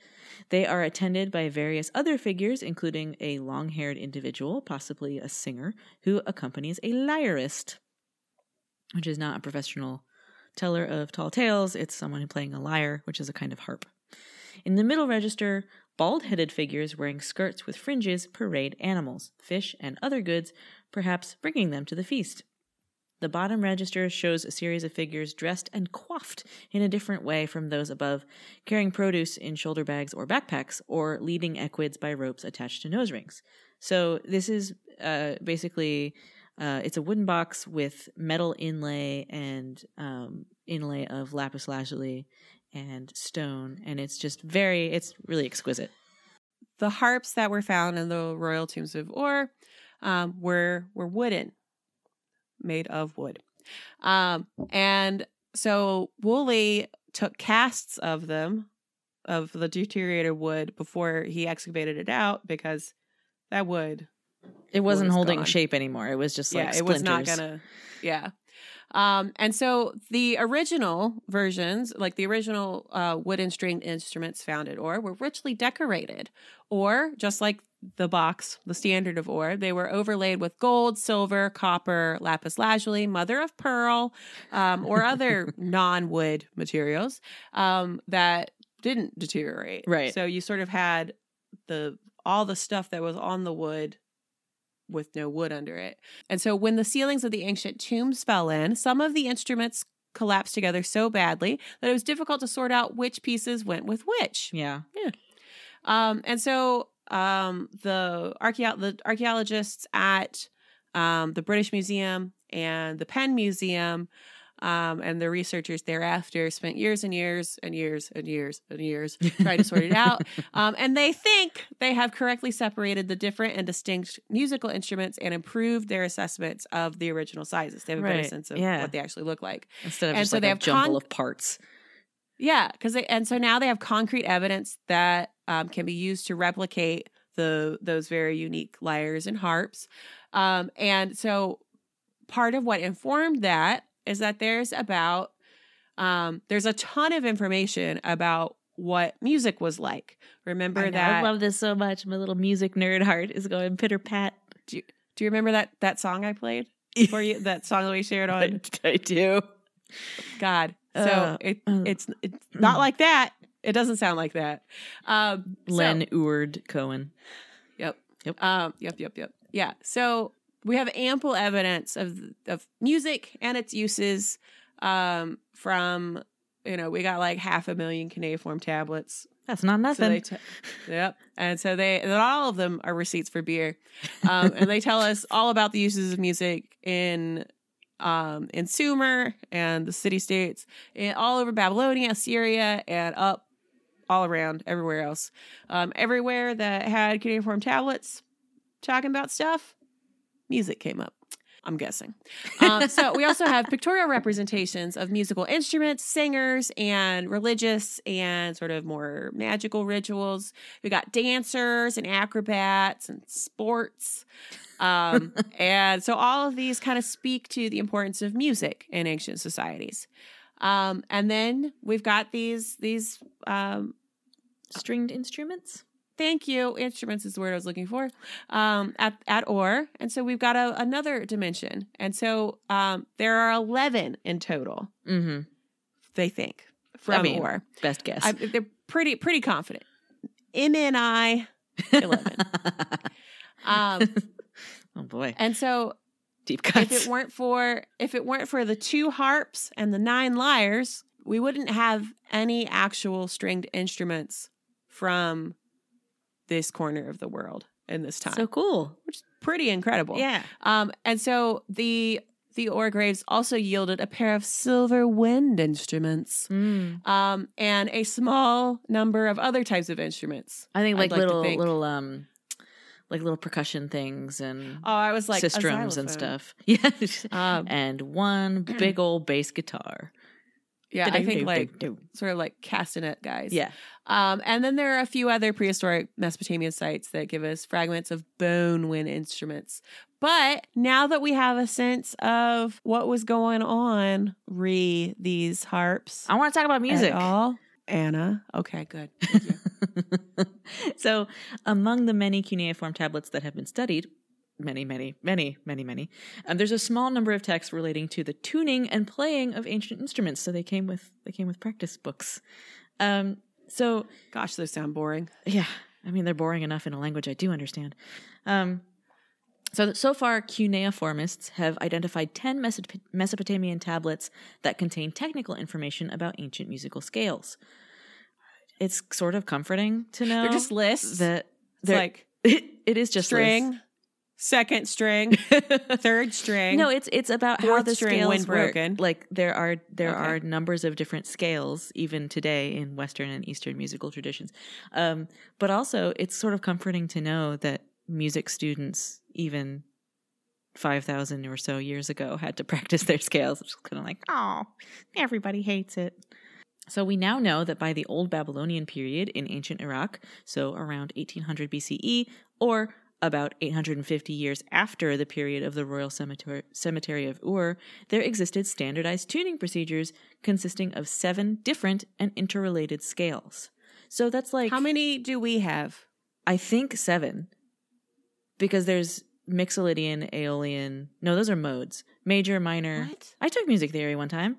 They are attended by various other figures, including a long haired individual, possibly a singer, who accompanies a lyrist, which is not a professional teller of tall tales. It's someone playing a lyre, which is a kind of harp. In the middle register, bald headed figures wearing skirts with fringes parade animals, fish, and other goods, perhaps bringing them to the feast. The bottom register shows a series of figures dressed and coiffed in a different way from those above, carrying produce in shoulder bags or backpacks, or leading equids by ropes attached to nose rings. So this is uh, basically uh, it's a wooden box with metal inlay and um, inlay of lapis lazuli and stone, and it's just very it's really exquisite. The harps that were found in the royal tombs of Ur um, were were wooden, made of wood, um, and so Woolley took casts of them of the deteriorated wood before he excavated it out because that wood. It wasn't was holding gone. shape anymore. It was just like yeah, it was not gonna. Yeah. Um, and so the original versions, like the original uh, wooden stringed instruments found at Ur, were richly decorated, or just like the box, the standard of Ur, they were overlaid with gold, silver, copper, lapis lazuli, mother of pearl, um, or other non-wood materials um, that didn't deteriorate. Right. So you sort of had the all the stuff that was on the wood with no wood under it. And so when the ceilings of the ancient tombs fell in, some of the instruments collapsed together so badly that it was difficult to sort out which pieces went with which. Yeah. Um, and so um, the archeo- the archaeologists at um, the British Museum and the Penn Museum um, and the researchers thereafter spent years and years and years and years and years trying to sort it out. Um, and they think they have correctly separated the different and distinct musical instruments and improved their assessments of the original sizes. They have a better sense of Yeah. what they actually look like. Instead of And just so like they a have jumble con- of parts. Yeah, because and so now they have concrete evidence that um, can be used to replicate the those very unique lyres and harps, um, and so part of what informed that is that there's about um, there's a ton of information about what music was like. Remember I, know, that? I love this so much. My little music nerd heart is going pitter pat. do you do you remember that that song I played for you? That song that we shared on I do. God. So Uh, it, uh, it's it's not like that. It doesn't sound like that. Um, so- Len Eward Cohen. Yep. Yep. Um, yep. Yep. Yep. Yeah. So we have ample evidence of of music and its uses um, from you know we got like half a million cuneiform tablets. That's not So nothing. they t- yep. And so they and all of them are receipts for beer, um, and they tell us all about the uses of music in. Um, in Sumer and the city states, and all over Babylonia, Syria, and up all around everywhere else. Um, everywhere that had cuneiform tablets talking about stuff, music came up. I'm guessing. Um, so we also have pictorial representations of musical instruments, singers, and religious and sort of more magical rituals. We got dancers and acrobats and sports. Um, and so all of these kind of speak to the importance of music in ancient societies. Um, and then we've got these these um, Stringed instruments? Thank you. Instruments is the word i was looking for um, at, at or and so we've got a, another dimension. And so um, there are 11 in total Mm-hmm. they think from mean, or Best guess. I, they're pretty pretty confident. Mni 11 um, oh boy. and so Deep if it weren't for if it weren't for the two harps and the nine lyres we wouldn't have any actual stringed instruments from this corner of the world in this time so cool. which is pretty incredible Yeah. um and so the the Ur graves also yielded a pair of silver wind instruments Mm. um and a small number of other types of instruments I think like like little think. little um like little percussion things and oh i was like sistrums and stuff. Yeah. um and one big old bass guitar. Yeah i think like sort of like castanet guys Yeah. Um, and then there are a few other prehistoric Mesopotamian sites that give us fragments of bone wind instruments. But now that we have a sense of what was going on re these harps I want to talk about music. all, Anna. Okay, good. Thank you. so, among the many cuneiform tablets that have been studied, many, many, many, many, many, um, there's a small number of texts relating to the tuning and playing of ancient instruments. So they came with they came with practice books. Um, so Gosh, those sound boring. yeah, I mean they're boring enough in a language I do understand. Um, so so far, cuneiformists have identified ten Mesop- Mesopotamian tablets that contain technical information about ancient musical scales. It's sort of comforting to know They're just lists. that they're- like it is just string, lists. Second string, third string. No, it's it's about how the string scales work. broken. Like there are there Okay. are numbers of different scales even today in Western and Eastern musical traditions. Um, but also, it's sort of comforting to know that music students even five thousand or so years ago had to practice their scales. It's kind of like, oh, everybody hates it. So we now know that by the Old Babylonian period in ancient Iraq, so around 1800 BCE, or about 850 years after the period of the Royal Cemetery, Cemetery of Ur, there existed standardized tuning procedures consisting of seven different and interrelated scales. So that's like How many do we have? I think seven. Because there's Mixolydian, Aeolian. No, those are modes. Major, minor. What? I took music theory one time.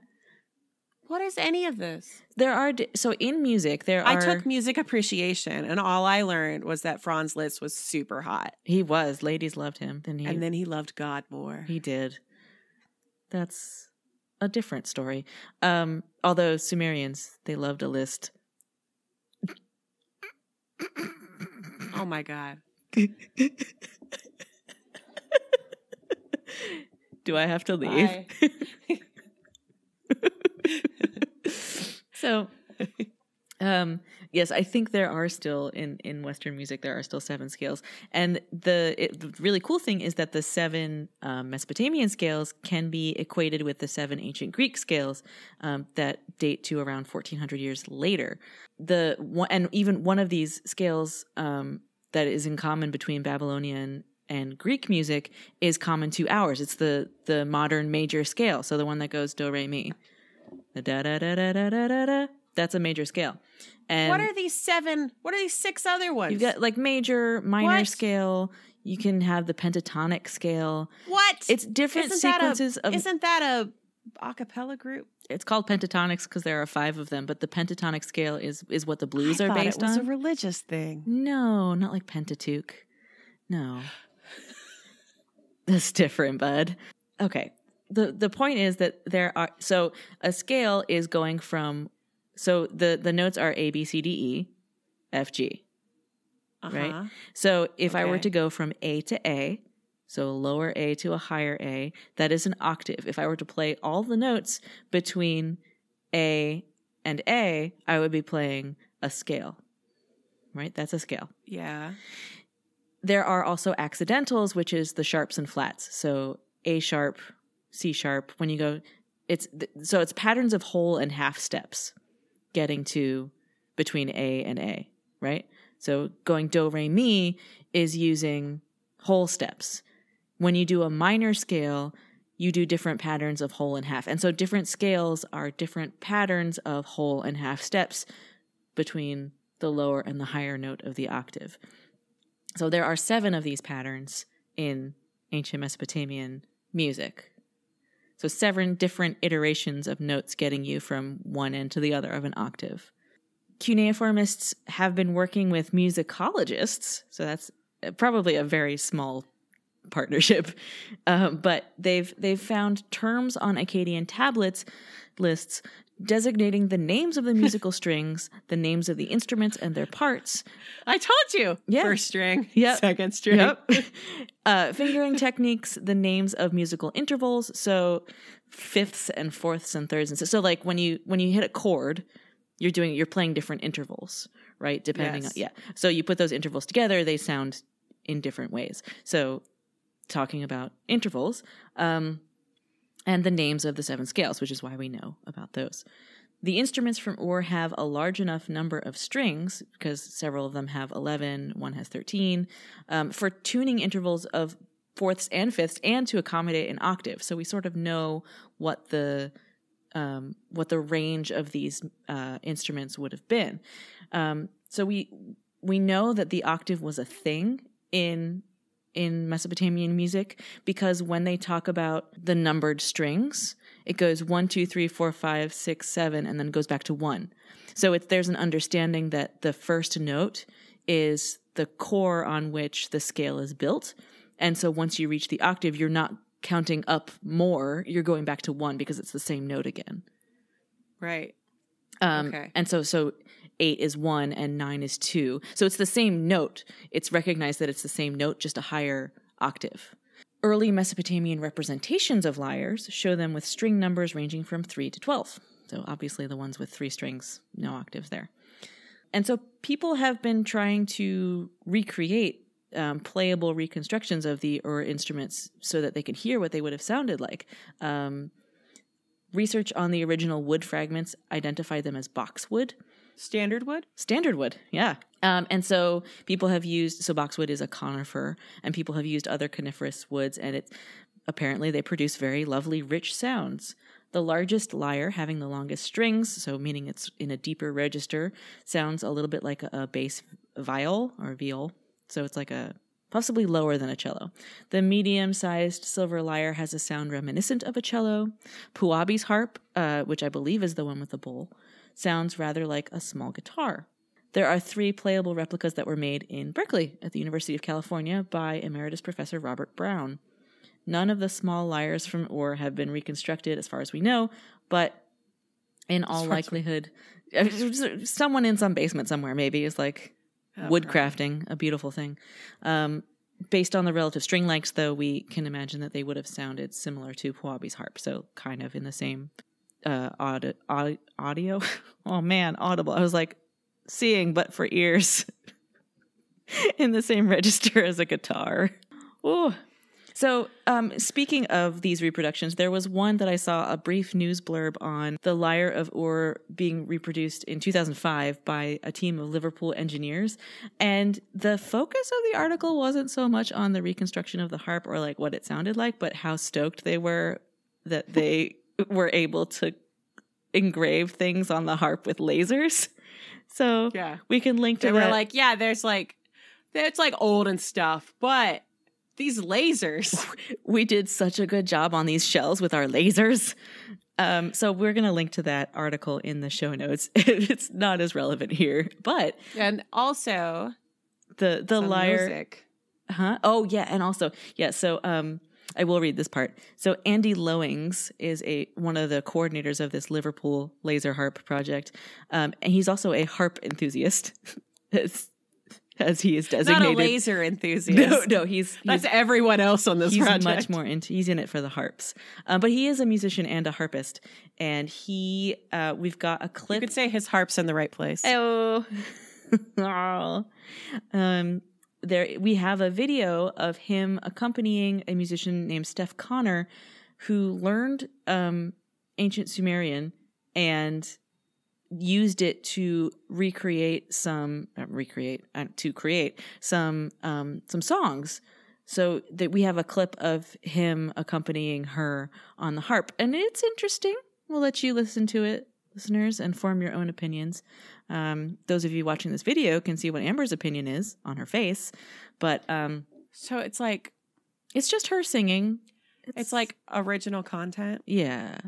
What is any of this? There are so in music there I are took music appreciation, and all I learned was that Franz Liszt was super hot, he was ladies loved him. Then he and then he loved God more. he did. That's a different story. Um although Sumerians they loved a list. oh my God! Do I have to leave? So um yes i think there are still in in western music there are still seven scales and the, it, the really cool thing is that the seven um, mesopotamian scales can be equated with the seven ancient greek scales um, that date to around 1400 years later the one and even one of these scales um, that is in common between babylonian and Greek music is common to ours. It's the the modern major scale. So the one that goes do re mi da da da da da da da. That's a major scale. And what are these seven? What are these six other ones? You've got like major, minor what? scale. You can have the pentatonic scale. What? It's different isn't sequences a, of. Isn't that a acapella group? It's called pentatonics because there are five of them, but the pentatonic scale is is what the blues I are based it was on. It's a religious thing. No, not like Pentateuch. No, that's different, bud. Okay, the the point is that there are so a scale is going from so the the notes are A B C D E F G. Right. Uh-huh. So if I were to go from A to A, so a lower A to a higher A, that is an octave. If I were to play all the notes between A and A, I would be playing a scale. Right? That's a scale. Yeah. There are also accidentals, which is the sharps and flats. So A sharp, C sharp. When you go, it's so it's patterns of whole and half steps, getting to between A and A, right? So going do re mi is using whole steps. When you do a minor scale, you do different patterns of whole and half, and so different scales are different patterns of whole and half steps between the lower and the higher note of the octave. So there are seven of these patterns in ancient Mesopotamian music. So seven different iterations of notes getting you from one end to the other of an octave. Cuneiformists have been working with musicologists, so that's probably a very small partnership, um, but they've they've found terms on Akkadian tablets lists designating the names of the musical strings, the names of the instruments and their parts, I told you. Yeah. First string. Yep. Second string. Yep. uh, fingering techniques, the names of musical intervals, so fifths and fourths and thirds and so, so like when you when you hit a chord, you're doing you're playing different intervals, right? Depending Yes. on yeah. So you put those intervals together, they sound in different ways. So talking about intervals, um, and the names of the seven scales, which is why we know about those. The instruments from Ur have a large enough number of strings, because several of them have 11, one has 13, um, for tuning intervals of fourths and fifths and to accommodate an octave. So we sort of know what the um, what the range of these uh, instruments would have been. Um, so we we know that the octave was a thing in in Mesopotamian music because when they talk about the numbered strings, it goes one, two, three, four, five, six, seven, and then goes back to one. So it's there's an understanding that the first note is the core on which the scale is built. And so once you reach the octave, you're not counting up more, you're going back to one because it's the same note again. Right. Um, Okay. And so, so eight is one and nine is two. So it's the same note. It's recognized that it's the same note, just a higher octave. Early Mesopotamian representations of lyres show them with string numbers ranging from three to 12. So obviously, the ones with three strings, no octaves there. And so people have been trying to recreate um, playable reconstructions of the Ur instruments so that they can hear what they would have sounded like. Um, research on the original wood fragments identified them as boxwood. Standard wood? Standard wood, yeah. Um, and so people have used so boxwood is a conifer, and people have used other coniferous woods, and it apparently they produce very lovely, rich sounds. The largest lyre, having the longest strings, so meaning it's in a deeper register, sounds a little bit like a, a bass viol or viol. So it's like a possibly lower than a cello. The medium sized silver lyre has a sound reminiscent of a cello. Puabi's harp, uh, which I believe is the one with the bowl, sounds rather like a small guitar. There are three playable replicas that were made in Berkeley at the University of California by Emeritus Professor Robert Brown. None of the small lyres from Ur have been reconstructed as far as we know, but in all far as we- likelihood, someone in some basement somewhere maybe is like Oh, woodcrafting, a beautiful thing. Um, based on the relative string lengths, though, we can imagine that they would have sounded similar to Puabi's harp, so kind of in the same uh, aud- aud- audio. oh man, audible. I was like seeing, but for ears, in the same register as a guitar. Oh. So, um, speaking of these reproductions, there was one that I saw a brief news blurb on the Lyre of Ur being reproduced in 2005 by a team of Liverpool engineers. And the focus of the article wasn't so much on the reconstruction of the harp or like what it sounded like, but how stoked they were that they were able to engrave things on the harp with lasers. So Yeah. we can link to They were that. like, yeah, there's like, it's like old and stuff, but these lasers. we did such a good job on these shells with our lasers. Um, so we're going to link to that article in the show notes. it's not as relevant here, but and also, the the lyre, music. huh? Oh yeah, and also yeah. So um, I will read this part. So Andy Lowings is a one of the coordinators of this Liverpool laser harp project, um, and he's also a harp enthusiast, as as he is designated, Not a laser enthusiast. No, no, he's, he's That's everyone else on this he's project. much more into he's in it for the harps um, but he is a musician and a harpist and he uh, we've got a clip. You could say his harp's in the right place. oh um there we have a video of him accompanying a musician named Stef Conner who learned um ancient sumerian and used it to recreate some uh, recreate uh, to create some um some songs. So that we have a clip of him accompanying her on the harp. And it's interesting. We'll let you listen to it listeners and form your own opinions um, those of you watching this video can see what amber's opinion is on her face but um, So it's like it's just her singing it's like original content. yeah.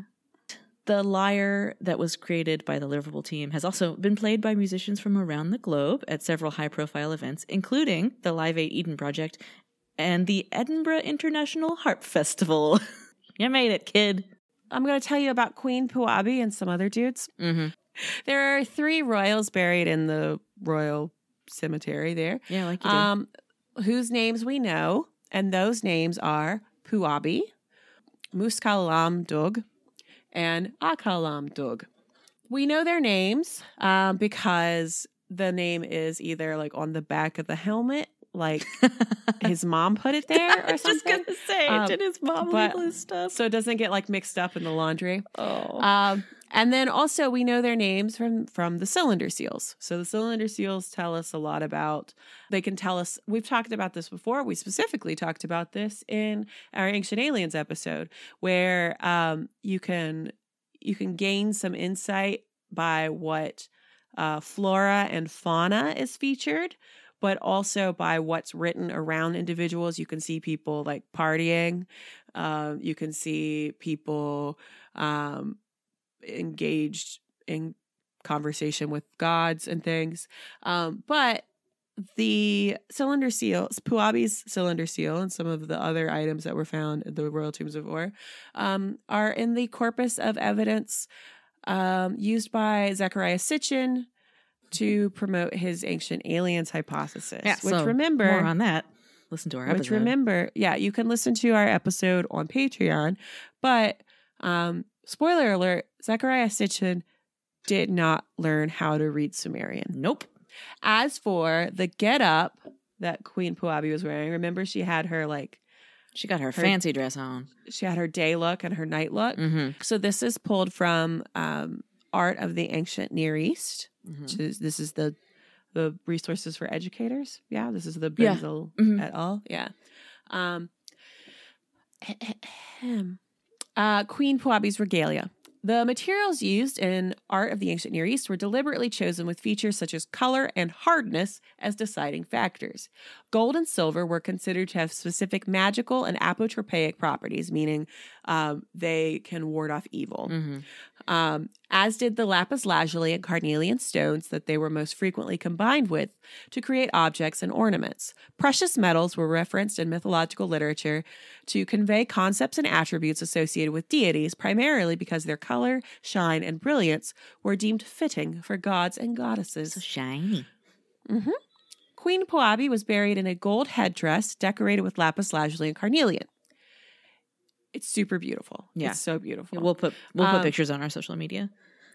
The lyre that was created by the Liverpool team has also been played by musicians from around the globe at several high profile events, including the Live 8 Eden Project and the Edinburgh International Harp Festival. you made it, kid. I'm going to tell you about Queen Puabi and some other dudes. Mm-hmm. There are three royals buried in the royal cemetery there, Yeah, like you did. um, whose names we know, and those names are Puabi, Meskalamdug, and Akalamdug. We know their names um, because the name is either like on the back of the helmet, like his mom put it there, or I was just gonna say, Um, did his mom but- leave his stuff? so it doesn't get like mixed up in the laundry. oh, Um, and then also we know their names from from the cylinder seals. So the cylinder seals tell us a lot about. They can tell us. We've talked about this before. We specifically talked about this in our ancient aliens episode, where um, you can you can gain some insight by what uh, flora and fauna is featured. But also by what's written around individuals, you can see people like partying. Um, you can see people um, engaged in conversation with gods and things. Um, but the cylinder seals, Puabi's cylinder seal, and some of the other items that were found in the royal tombs of Ur, um, are in the corpus of evidence um, used by Zechariah Sitchin to promote his ancient aliens hypothesis. yeah. which so remember, more on that. Listen to our which remember, yeah, you can listen to our episode on Patreon. But um, spoiler alert: Zechariah Sitchin did not learn how to read Sumerian. Nope. As for the get up that Queen Puabi was wearing, remember she had her like She got her, Her- fancy dress on. she had her day look and her night look. Mm-hmm. So this is pulled from um, art of the ancient Near East. Mhm. Which is, this is the the resources for educators. Yeah, this is the Yeah. Benzel et al. Yeah. Um, uh, Queen Puabi's regalia. The materials used in art of the ancient Near East were deliberately chosen with features such as color and hardness as deciding factors. Gold and silver were considered to have specific magical and apotropaic properties, meaning um, they can ward off evil Mhm. um, as did the lapis lazuli and carnelian stones that they were most frequently combined with to create objects and ornaments. Precious metals were referenced in mythological literature to convey concepts and attributes associated with deities, primarily because their color, shine, and brilliance were deemed fitting for gods and goddesses. So shiny. Mm-hmm. Queen Puabi was buried in a gold headdress decorated with lapis lazuli and carnelian. It's super beautiful. Yeah. It's so beautiful. We'll put we'll put Um, pictures on our social media.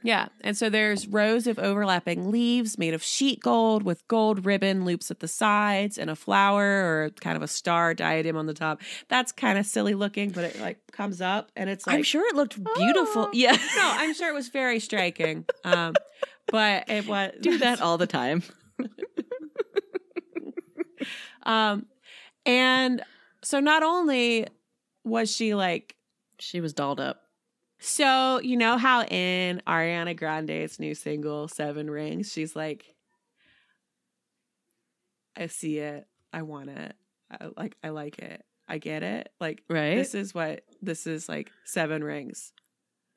Yeah. And so there's rows of overlapping leaves made of sheet gold with gold ribbon loops at the sides and a flower or kind of a star diadem on the top. That's kind of silly looking, but it like comes up and it's like I'm sure it looked beautiful. Oh. Yeah. No, I'm sure it was very striking. Um but it was Do that all the time. Um and so not only was she like She was dolled up. So, you know how in Ariana Grande's new single, Seven Rings, she's like, I see it. I want it. I like I like it. I get it. Like Right? this is what this is like seven rings.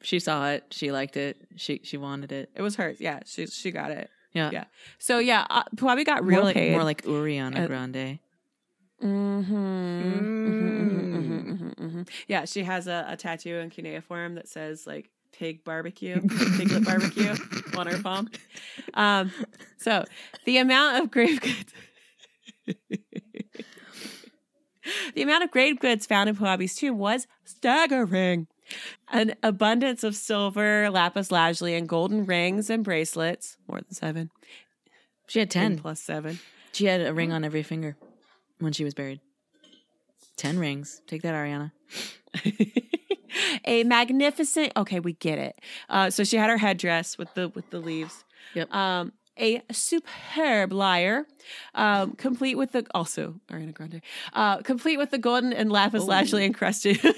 She saw it. She liked it. She she wanted it. It was hers. Yeah, she she got it. Yeah. Yeah. So yeah, uh, Puabi got real more like paid. more like Uriana Uh, Grande. Mm-hmm. Mm. Yeah, she has a, a tattoo in cuneiform that says like pig barbecue, piglet barbecue on her palm. Um, so the amount of grave goods. the amount of grave goods found in Puabi's tomb was staggering. An abundance of silver, lapis lazuli, and golden rings and bracelets, more than seven, She had ten seven. She had a ring on every finger when she was buried. Ten rings. Take that, Ariana. a magnificent okay we get it uh, so she had her headdress with the with the leaves Yep. um a superb lyre um complete with the also ariana grande uh complete with the golden and lapis Ooh. lazuli encrusted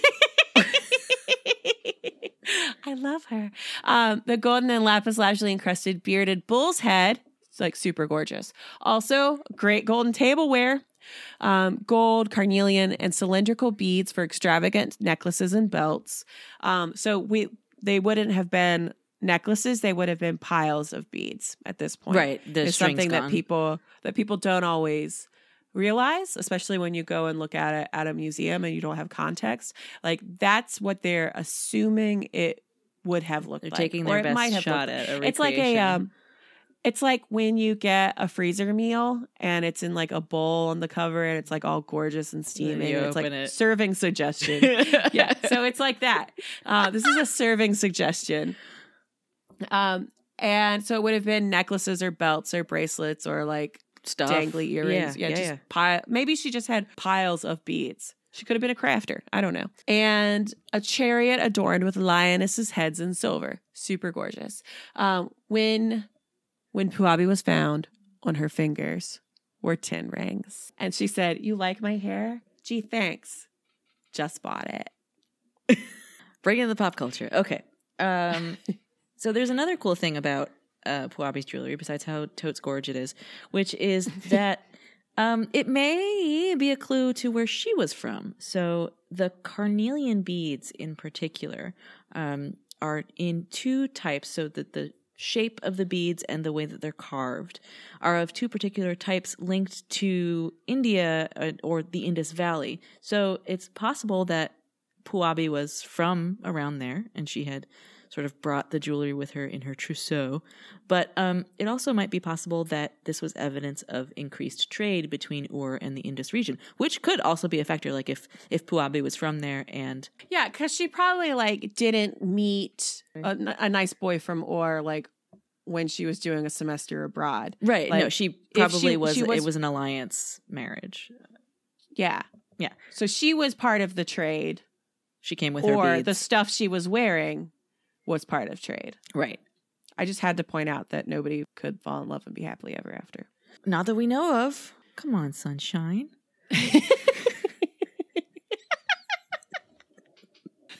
I love her. Um, the golden and lapis lazuli encrusted bearded bull's head. It's like super gorgeous. Also, great golden tableware um, gold, carnelian, and cylindrical beads for extravagant necklaces and belts. Um, so we they wouldn't have been necklaces; they would have been piles of beads at this point. Right. The it's something that people that people don't always realize, especially when you go and look at it at a museum and you don't have context. Like that's what they're assuming it would have looked They're like, taking or their it best might have shot looked at it's like a um it's like when you get a freezer meal and it's in like a bowl on the cover and it's like all gorgeous and steaming. and it's like it. serving suggestion. yeah. So it's like that. Uh, this is a serving suggestion. Um, and so it would have been necklaces or belts or bracelets or like stuff. dangly earrings. Yeah, Yeah, yeah, just yeah. pile. Maybe she just had piles of beads. She could have been a crafter. I don't know. And a chariot adorned with lionesses' heads in silver. Super gorgeous. Um, when when Puabi was found, on her fingers were tin rings. And she said, You like my hair? Gee, thanks. Just bought it. Bring in the pop culture. Okay. Um, so there's another cool thing about uh, Puabi's jewelry, besides how totes gorge it is, which is that um, it may be a clue to where she was from. So the carnelian beads, in particular, um, are in two types. So that the shape of the beads and the way that they're carved are of two particular types linked to India uh, or the Indus Valley. So it's possible that Puabi was from around there and she had sort of brought the jewelry with her in her trousseau. But um, it also might be possible that this was evidence of increased trade between Ur and the Indus region, which could also be a factor. Like if if Puabi was from there and Yeah, because she probably like didn't meet a, a nice boy from Ur like when she was doing a semester abroad. right, no, she probably she- was, she was- It was an alliance marriage. Yeah. Yeah. So she was part of the trade, She came with her or beads. the stuff she was wearing was part of trade. right. I just had to point out that nobody could fall in love and be happily ever after. Not that we know of. Come on, sunshine.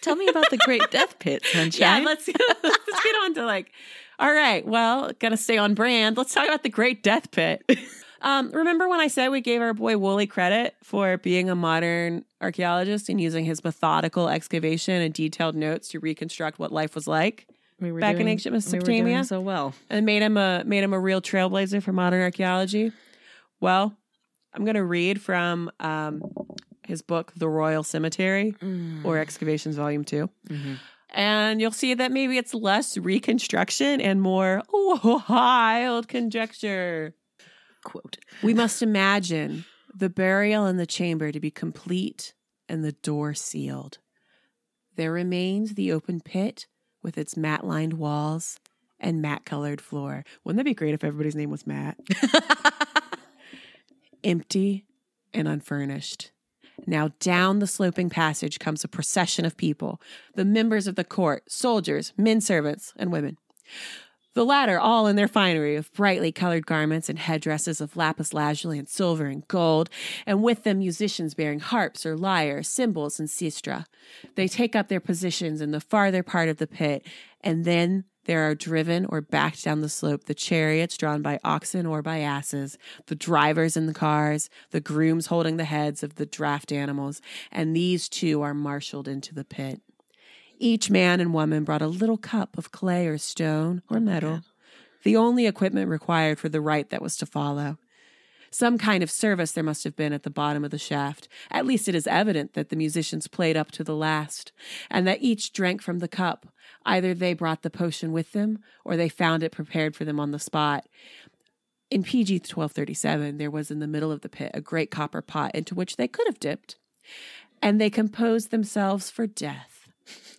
Tell me about the Great Death Pit, Yeah, sunshine. let's let's get on to like. All right, well, gotta stay on brand. Let's talk about the Great Death Pit. Um, remember when I said we gave our boy Woolley credit for being a modern archaeologist and using his methodical excavation and detailed notes to reconstruct what life was like, we back in doing- ancient we Mesopotamia? so well. and made him a made him a real trailblazer for modern archaeology? Well, I'm gonna read from um, his book, The Royal Cemetery, or Excavations Volume Two. Mhm. And you'll see that maybe it's less reconstruction and more wild conjecture. Quote. We must imagine the burial in the chamber to be complete and the door sealed. There remains the open pit with its mat lined walls and matte colored floor. Wouldn't that be great if everybody's name was Matt? Empty and unfurnished. Now, down the sloping passage comes a procession of people the members of the court, soldiers, men servants, and women. The latter all in their finery of brightly colored garments and headdresses of lapis lazuli and silver and gold, and with them musicians bearing harps or lyres, cymbals, and sistra. They take up their positions in the farther part of the pit, and then there are driven or backed down the slope the chariots drawn by oxen or by asses, the drivers in the cars, the grooms holding the heads of the draft animals, and these too are marshaled into the pit. Each man and woman brought a little cup of clay or stone or metal, the only equipment required for the rite that was to follow. Some kind of service there must have been at the bottom of the shaft. At least it is evident that the musicians played up to the last, and that each drank from the cup. Either they brought the potion with them, or they found it prepared for them on the spot. In PG 1237, there was in the middle of the pit a great copper pot into which they could have dipped, and they composed themselves for death.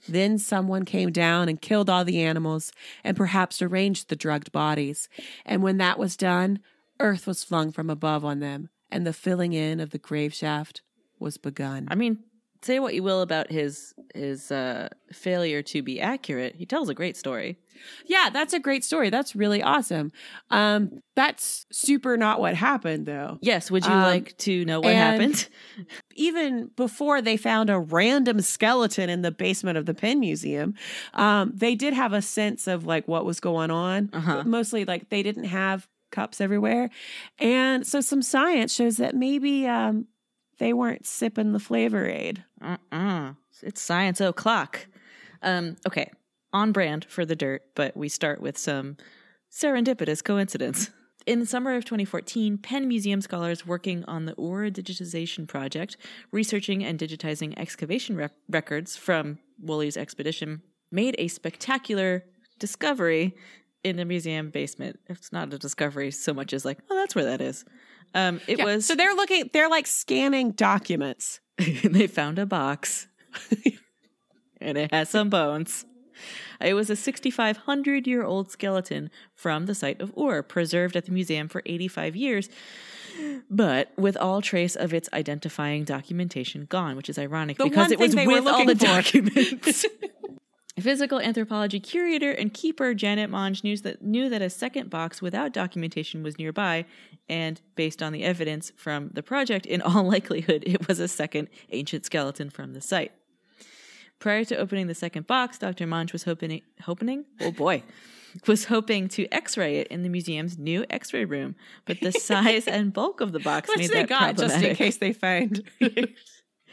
Then someone came down and killed all the animals and perhaps arranged the drugged bodies. And when that was done, earth was flung from above on them, and the filling in of the grave shaft was begun. I mean, say what you will about his his uh, failure to be accurate. He tells a great story. Yeah, that's a great story. That's really awesome. Um, that's super not what happened though. Yes. Would you Um, like to know what happened? even before they found a random skeleton in the basement of the Penn Museum, um, they did have a sense of like what was going on. Uh-huh. Mostly like they didn't have cups everywhere. And so some science shows that maybe um, they weren't sipping the flavor aid. Uh-uh. It's science o'clock. Um, okay, on brand for the dirt, but we start with some serendipitous coincidence. In the summer of 2014, Penn Museum scholars working on the Ur digitization project, researching and digitizing excavation rec- records from Woolley's expedition, made a spectacular discovery in the museum basement. It's not a discovery so much as like, oh, that's where that is. Um, it Yeah, was so they're looking, they're like scanning documents. they found a box and it has some bones. It was a 6,500 year old skeleton from the site of Ur, preserved at the museum for 85 years, but with all trace of its identifying documentation gone, which is ironic The because it was thing they were with all the for. documents. Physical anthropology curator and keeper Janet Monge knew that, knew that a second box without documentation was nearby, and based on the evidence from the project, in all likelihood, it was a second ancient skeleton from the site. Prior to opening the second box, Dr. Monge was hoping, hoping, oh boy, was hoping to X-ray it in the museum's new X-ray room, but the size and bulk of the box Which made they that got just in case they find.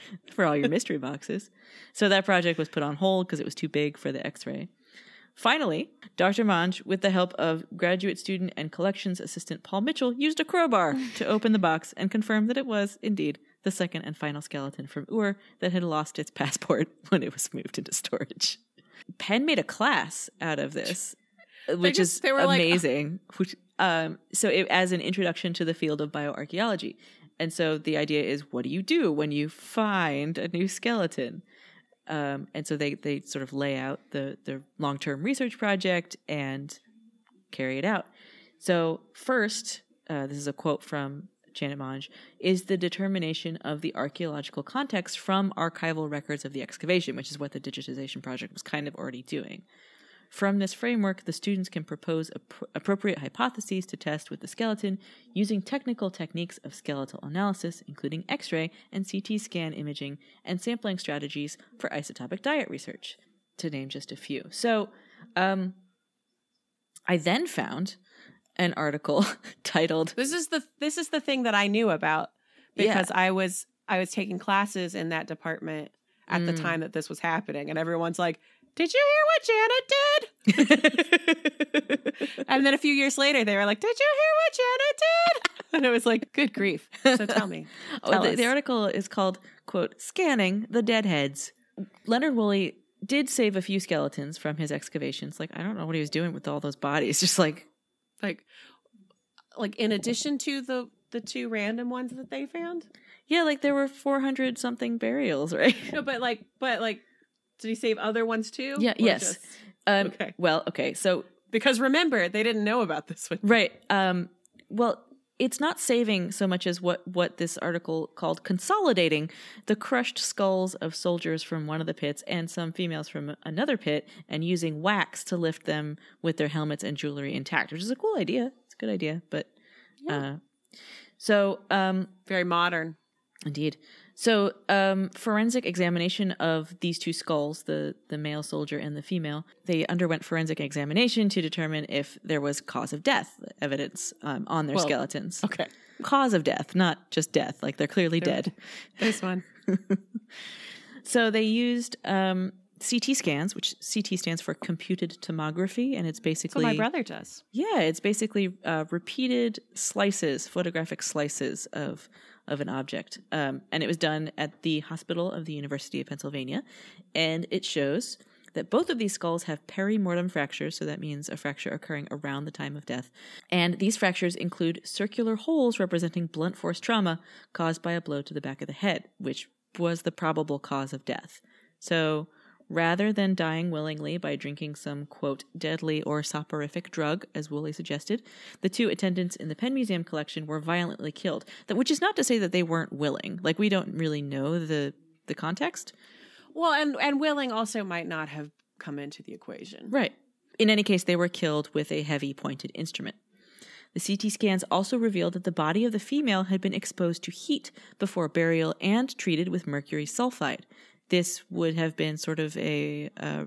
for all your mystery boxes. So that project was put on hold because it was too big for the x ray. Finally, Dr. Monge, with the help of graduate student and collections assistant Paul Mitchell, used a crowbar to open the box and confirm that it was, indeed, the second and final skeleton from Ur that had lost its passport when it was moved into storage. Penn made a class out of this, which just- is were like- amazing. which, um, so, it, as an introduction to the field of bioarchaeology. And so the idea is, what do you do when you find a new skeleton? Um, and so they they sort of lay out the the long term research project and carry it out. So first, uh, this is a quote from Janet Monge, is the determination of the archaeological context from archival records of the excavation, which is what the digitization project was kind of already doing. From this framework, the students can propose appro- appropriate hypotheses to test with the skeleton using technical techniques of skeletal analysis, including X ray and CT scan imaging, and sampling strategies for isotopic diet research, to name just a few. So, um, I then found an article titled This is the this is the thing that I knew about Yeah. because I was I was taking classes in that department at the Mm. time that this was happening, and everyone's like, "Did you hear what Janet did?" and then a few years later, they were like, "Did you hear what Janet did?" And it was like, "Good grief!" So tell me. Oh, the, the article is called, quote, Scanning the Deadheads. Leonard Woolley did save a few skeletons from his excavations. Like, I don't know what he was doing with all those bodies. Just like, like, like in addition to the the two random ones that they found. yeah, like there were 400 something burials, right? No, but like, but like, did he save other ones too? Yeah, Or yes. just- Um, Okay. Well, okay. So, because remember, they didn't know about this one. right. Um, well, it's not saving so much as what, what this article called consolidating the crushed skulls of soldiers from one of the pits and some females from another pit and using wax to lift them with their helmets and jewelry intact, which is a cool idea. It's a good idea. But uh, so, um, Very modern. Indeed. So, um, forensic examination of these two skulls, the the male soldier and the female, they underwent forensic examination to determine if there was cause of death evidence um, on their Well, skeletons. Okay. Cause of death, not just death. Like they're clearly dead. This one. So they used um, CT scans, which CT stands for computed tomography, and it's basically my brother does. Yeah, it's basically uh, repeated slices, photographic slices of of an object, um, and it was done at the Hospital of the University of Pennsylvania, and it shows that both of these skulls have perimortem fractures, so that means a fracture occurring around the time of death, and these fractures include circular holes representing blunt force trauma caused by a blow to the back of the head, which was the probable cause of death. So rather than dying willingly by drinking some, quote, deadly or soporific drug, as Woolley suggested, the two attendants in the Penn Museum collection were violently killed. That, which is not to say that they weren't willing. Like, we don't really know the, the context. Well, and and willing also might not have come into the equation. Right. In any case, they were killed with a heavy pointed instrument. The CT scans also revealed that the body of the female had been exposed to heat before burial and treated with mercury sulfide. This would have been sort of a, uh,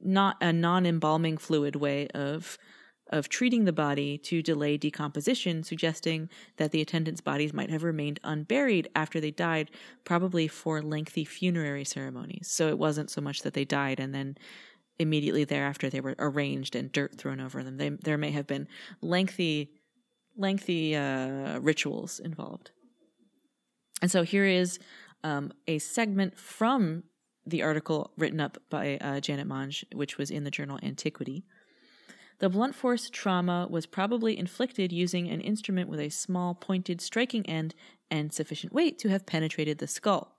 not a non-embalming fluid way of of treating the body to delay decomposition, suggesting that the attendants' bodies might have remained unburied after they died, probably for lengthy funerary ceremonies. So it wasn't so much that they died and then immediately thereafter they were arranged and dirt thrown over them. They, there may have been lengthy, lengthy uh, rituals involved. And so here is um, a segment from the article written up by uh, Janet Monge, which was in the journal Antiquity. The blunt force trauma was probably inflicted using an instrument with a small pointed striking end and sufficient weight to have penetrated the skull.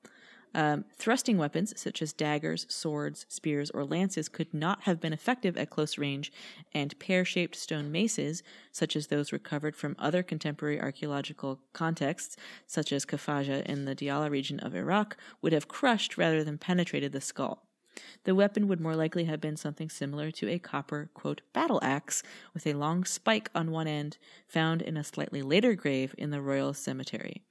Um, thrusting weapons, such as daggers, swords, spears, or lances, could not have been effective at close range, and pear shaped stone maces, such as those recovered from other contemporary archaeological contexts, such as Khafajah in the Diyala region of Iraq, would have crushed rather than penetrated the skull. The weapon would more likely have been something similar to a copper, quote, battle axe with a long spike on one end, found in a slightly later grave in the Royal Cemetery.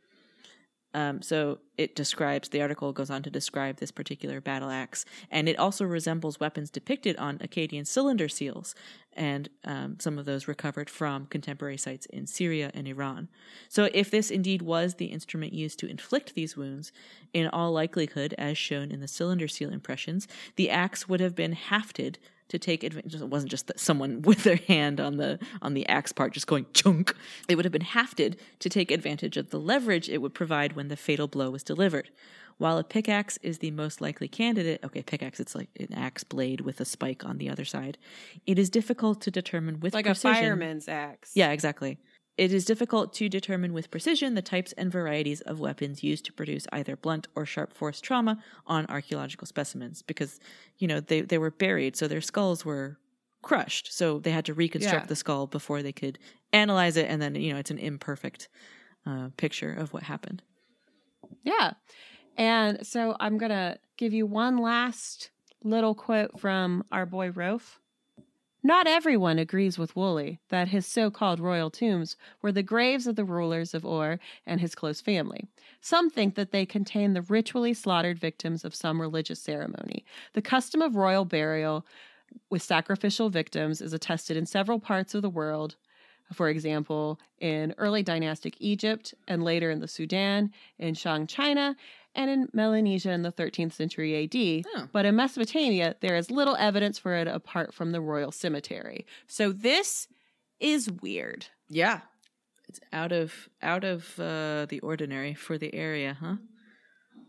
Um, so it describes, the article goes on to describe this particular battle axe, and it also resembles weapons depicted on Akkadian cylinder seals, and um, some of those recovered from contemporary sites in Syria and Iran. So if this indeed was the instrument used to inflict these wounds, in all likelihood, as shown in the cylinder seal impressions, the axe would have been hafted to take advantage. It wasn't just that someone with their hand on the on the axe part just going chunk. It would have been hafted to take advantage of the leverage it would provide when the fatal blow was delivered. While a pickaxe is the most likely candidate, okay, pickaxe it's like an axe blade with a spike on the other side. It is difficult to determine with Like precision. a fireman's axe. Yeah, exactly. It is difficult to determine with precision the types and varieties of weapons used to produce either blunt or sharp force trauma on archaeological specimens because, you know, they, they were buried, so their skulls were crushed. So they had to reconstruct Yeah. the skull before they could analyze it, and then, you know, it's an imperfect uh, picture of what happened. Yeah. And so I'm going to give you one last little quote from our boy Roaf Not everyone agrees with Woolley that his so called royal tombs were the graves of the rulers of Ur and his close family. Some think that they contain the ritually slaughtered victims of some religious ceremony. The custom of royal burial with sacrificial victims is attested in several parts of the world. For example, in early dynastic Egypt and later in the Sudan, in Shang China, and in Melanesia in the 13th century AD. Oh. But in Mesopotamia, there is little evidence for it apart from the royal cemetery. So this is weird. Yeah. It's out of out of uh, the ordinary for the area, huh?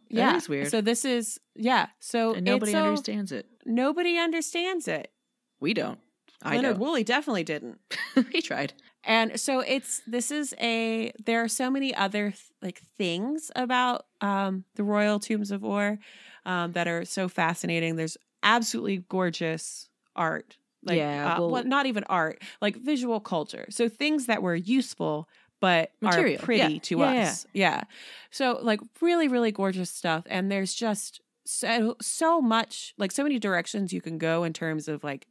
That yeah, is weird. So this is yeah. So and nobody so- understands it. Nobody understands it. We don't. I Leonard don't. Woolley definitely didn't. he tried. And so it's this is a there are so many other th- like things about um the royal tombs of Ur um that are so fascinating. There's absolutely gorgeous art. Like Yeah, uh, well- well, not even art, like visual culture. So things that were useful but Material, are pretty yeah. to yeah. us. Yeah. So like really really gorgeous stuff and there's just so so much like so many directions you can go in terms of like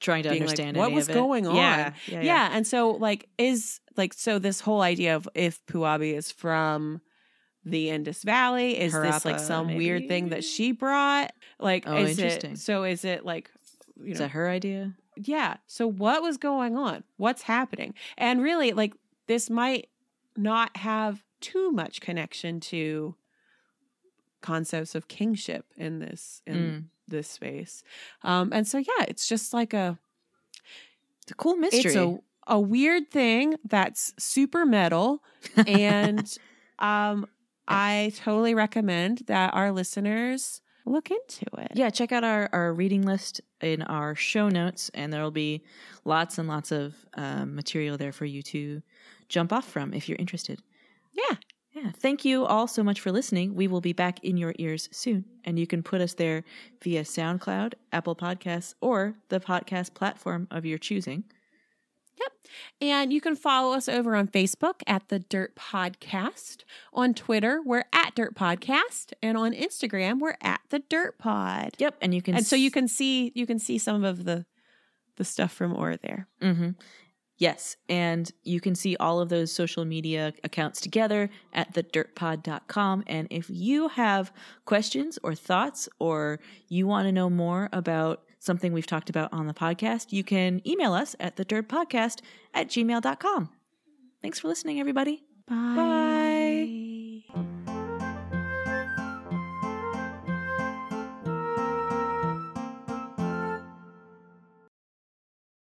Trying to being like, understand what was going on? Yeah, yeah, yeah, and so like is like so this whole idea of if Puabi is from the Indus Valley is this like Harappa, some weird thing that she brought like Oh, is interesting. it so is it like you Is know that her idea? yeah so what was going on what's happening and really like this might not have too much connection to concepts of kingship in this in Mm. This space um and so yeah it's just like a It's a cool mystery. it's a a weird thing that's super metal and um I totally recommend that our listeners look into it. yeah, check out our, our reading list in our show notes, and there will be lots and lots of um, material there for you to jump off from if you're interested. Yeah. Yeah. Thank you all so much for listening. We will be back in your ears soon, and you can put us there via SoundCloud, Apple Podcasts, or the podcast platform of your choosing. Yep. And you can follow us over on Facebook at the Dirt Podcast. On Twitter, we're at Dirt Podcast, and on Instagram, we're at the Dirt Pod. Yep, and you can And so you can see you can see some of the the stuff from Ur there. Mm-hmm. Yes. And you can see all of those social media accounts together at thedirtpod.com. And if you have questions or thoughts, or you want to know more about something we've talked about on the podcast, you can email us at thedirtpodcast at gmail.com. Thanks for listening, everybody. Bye. Bye.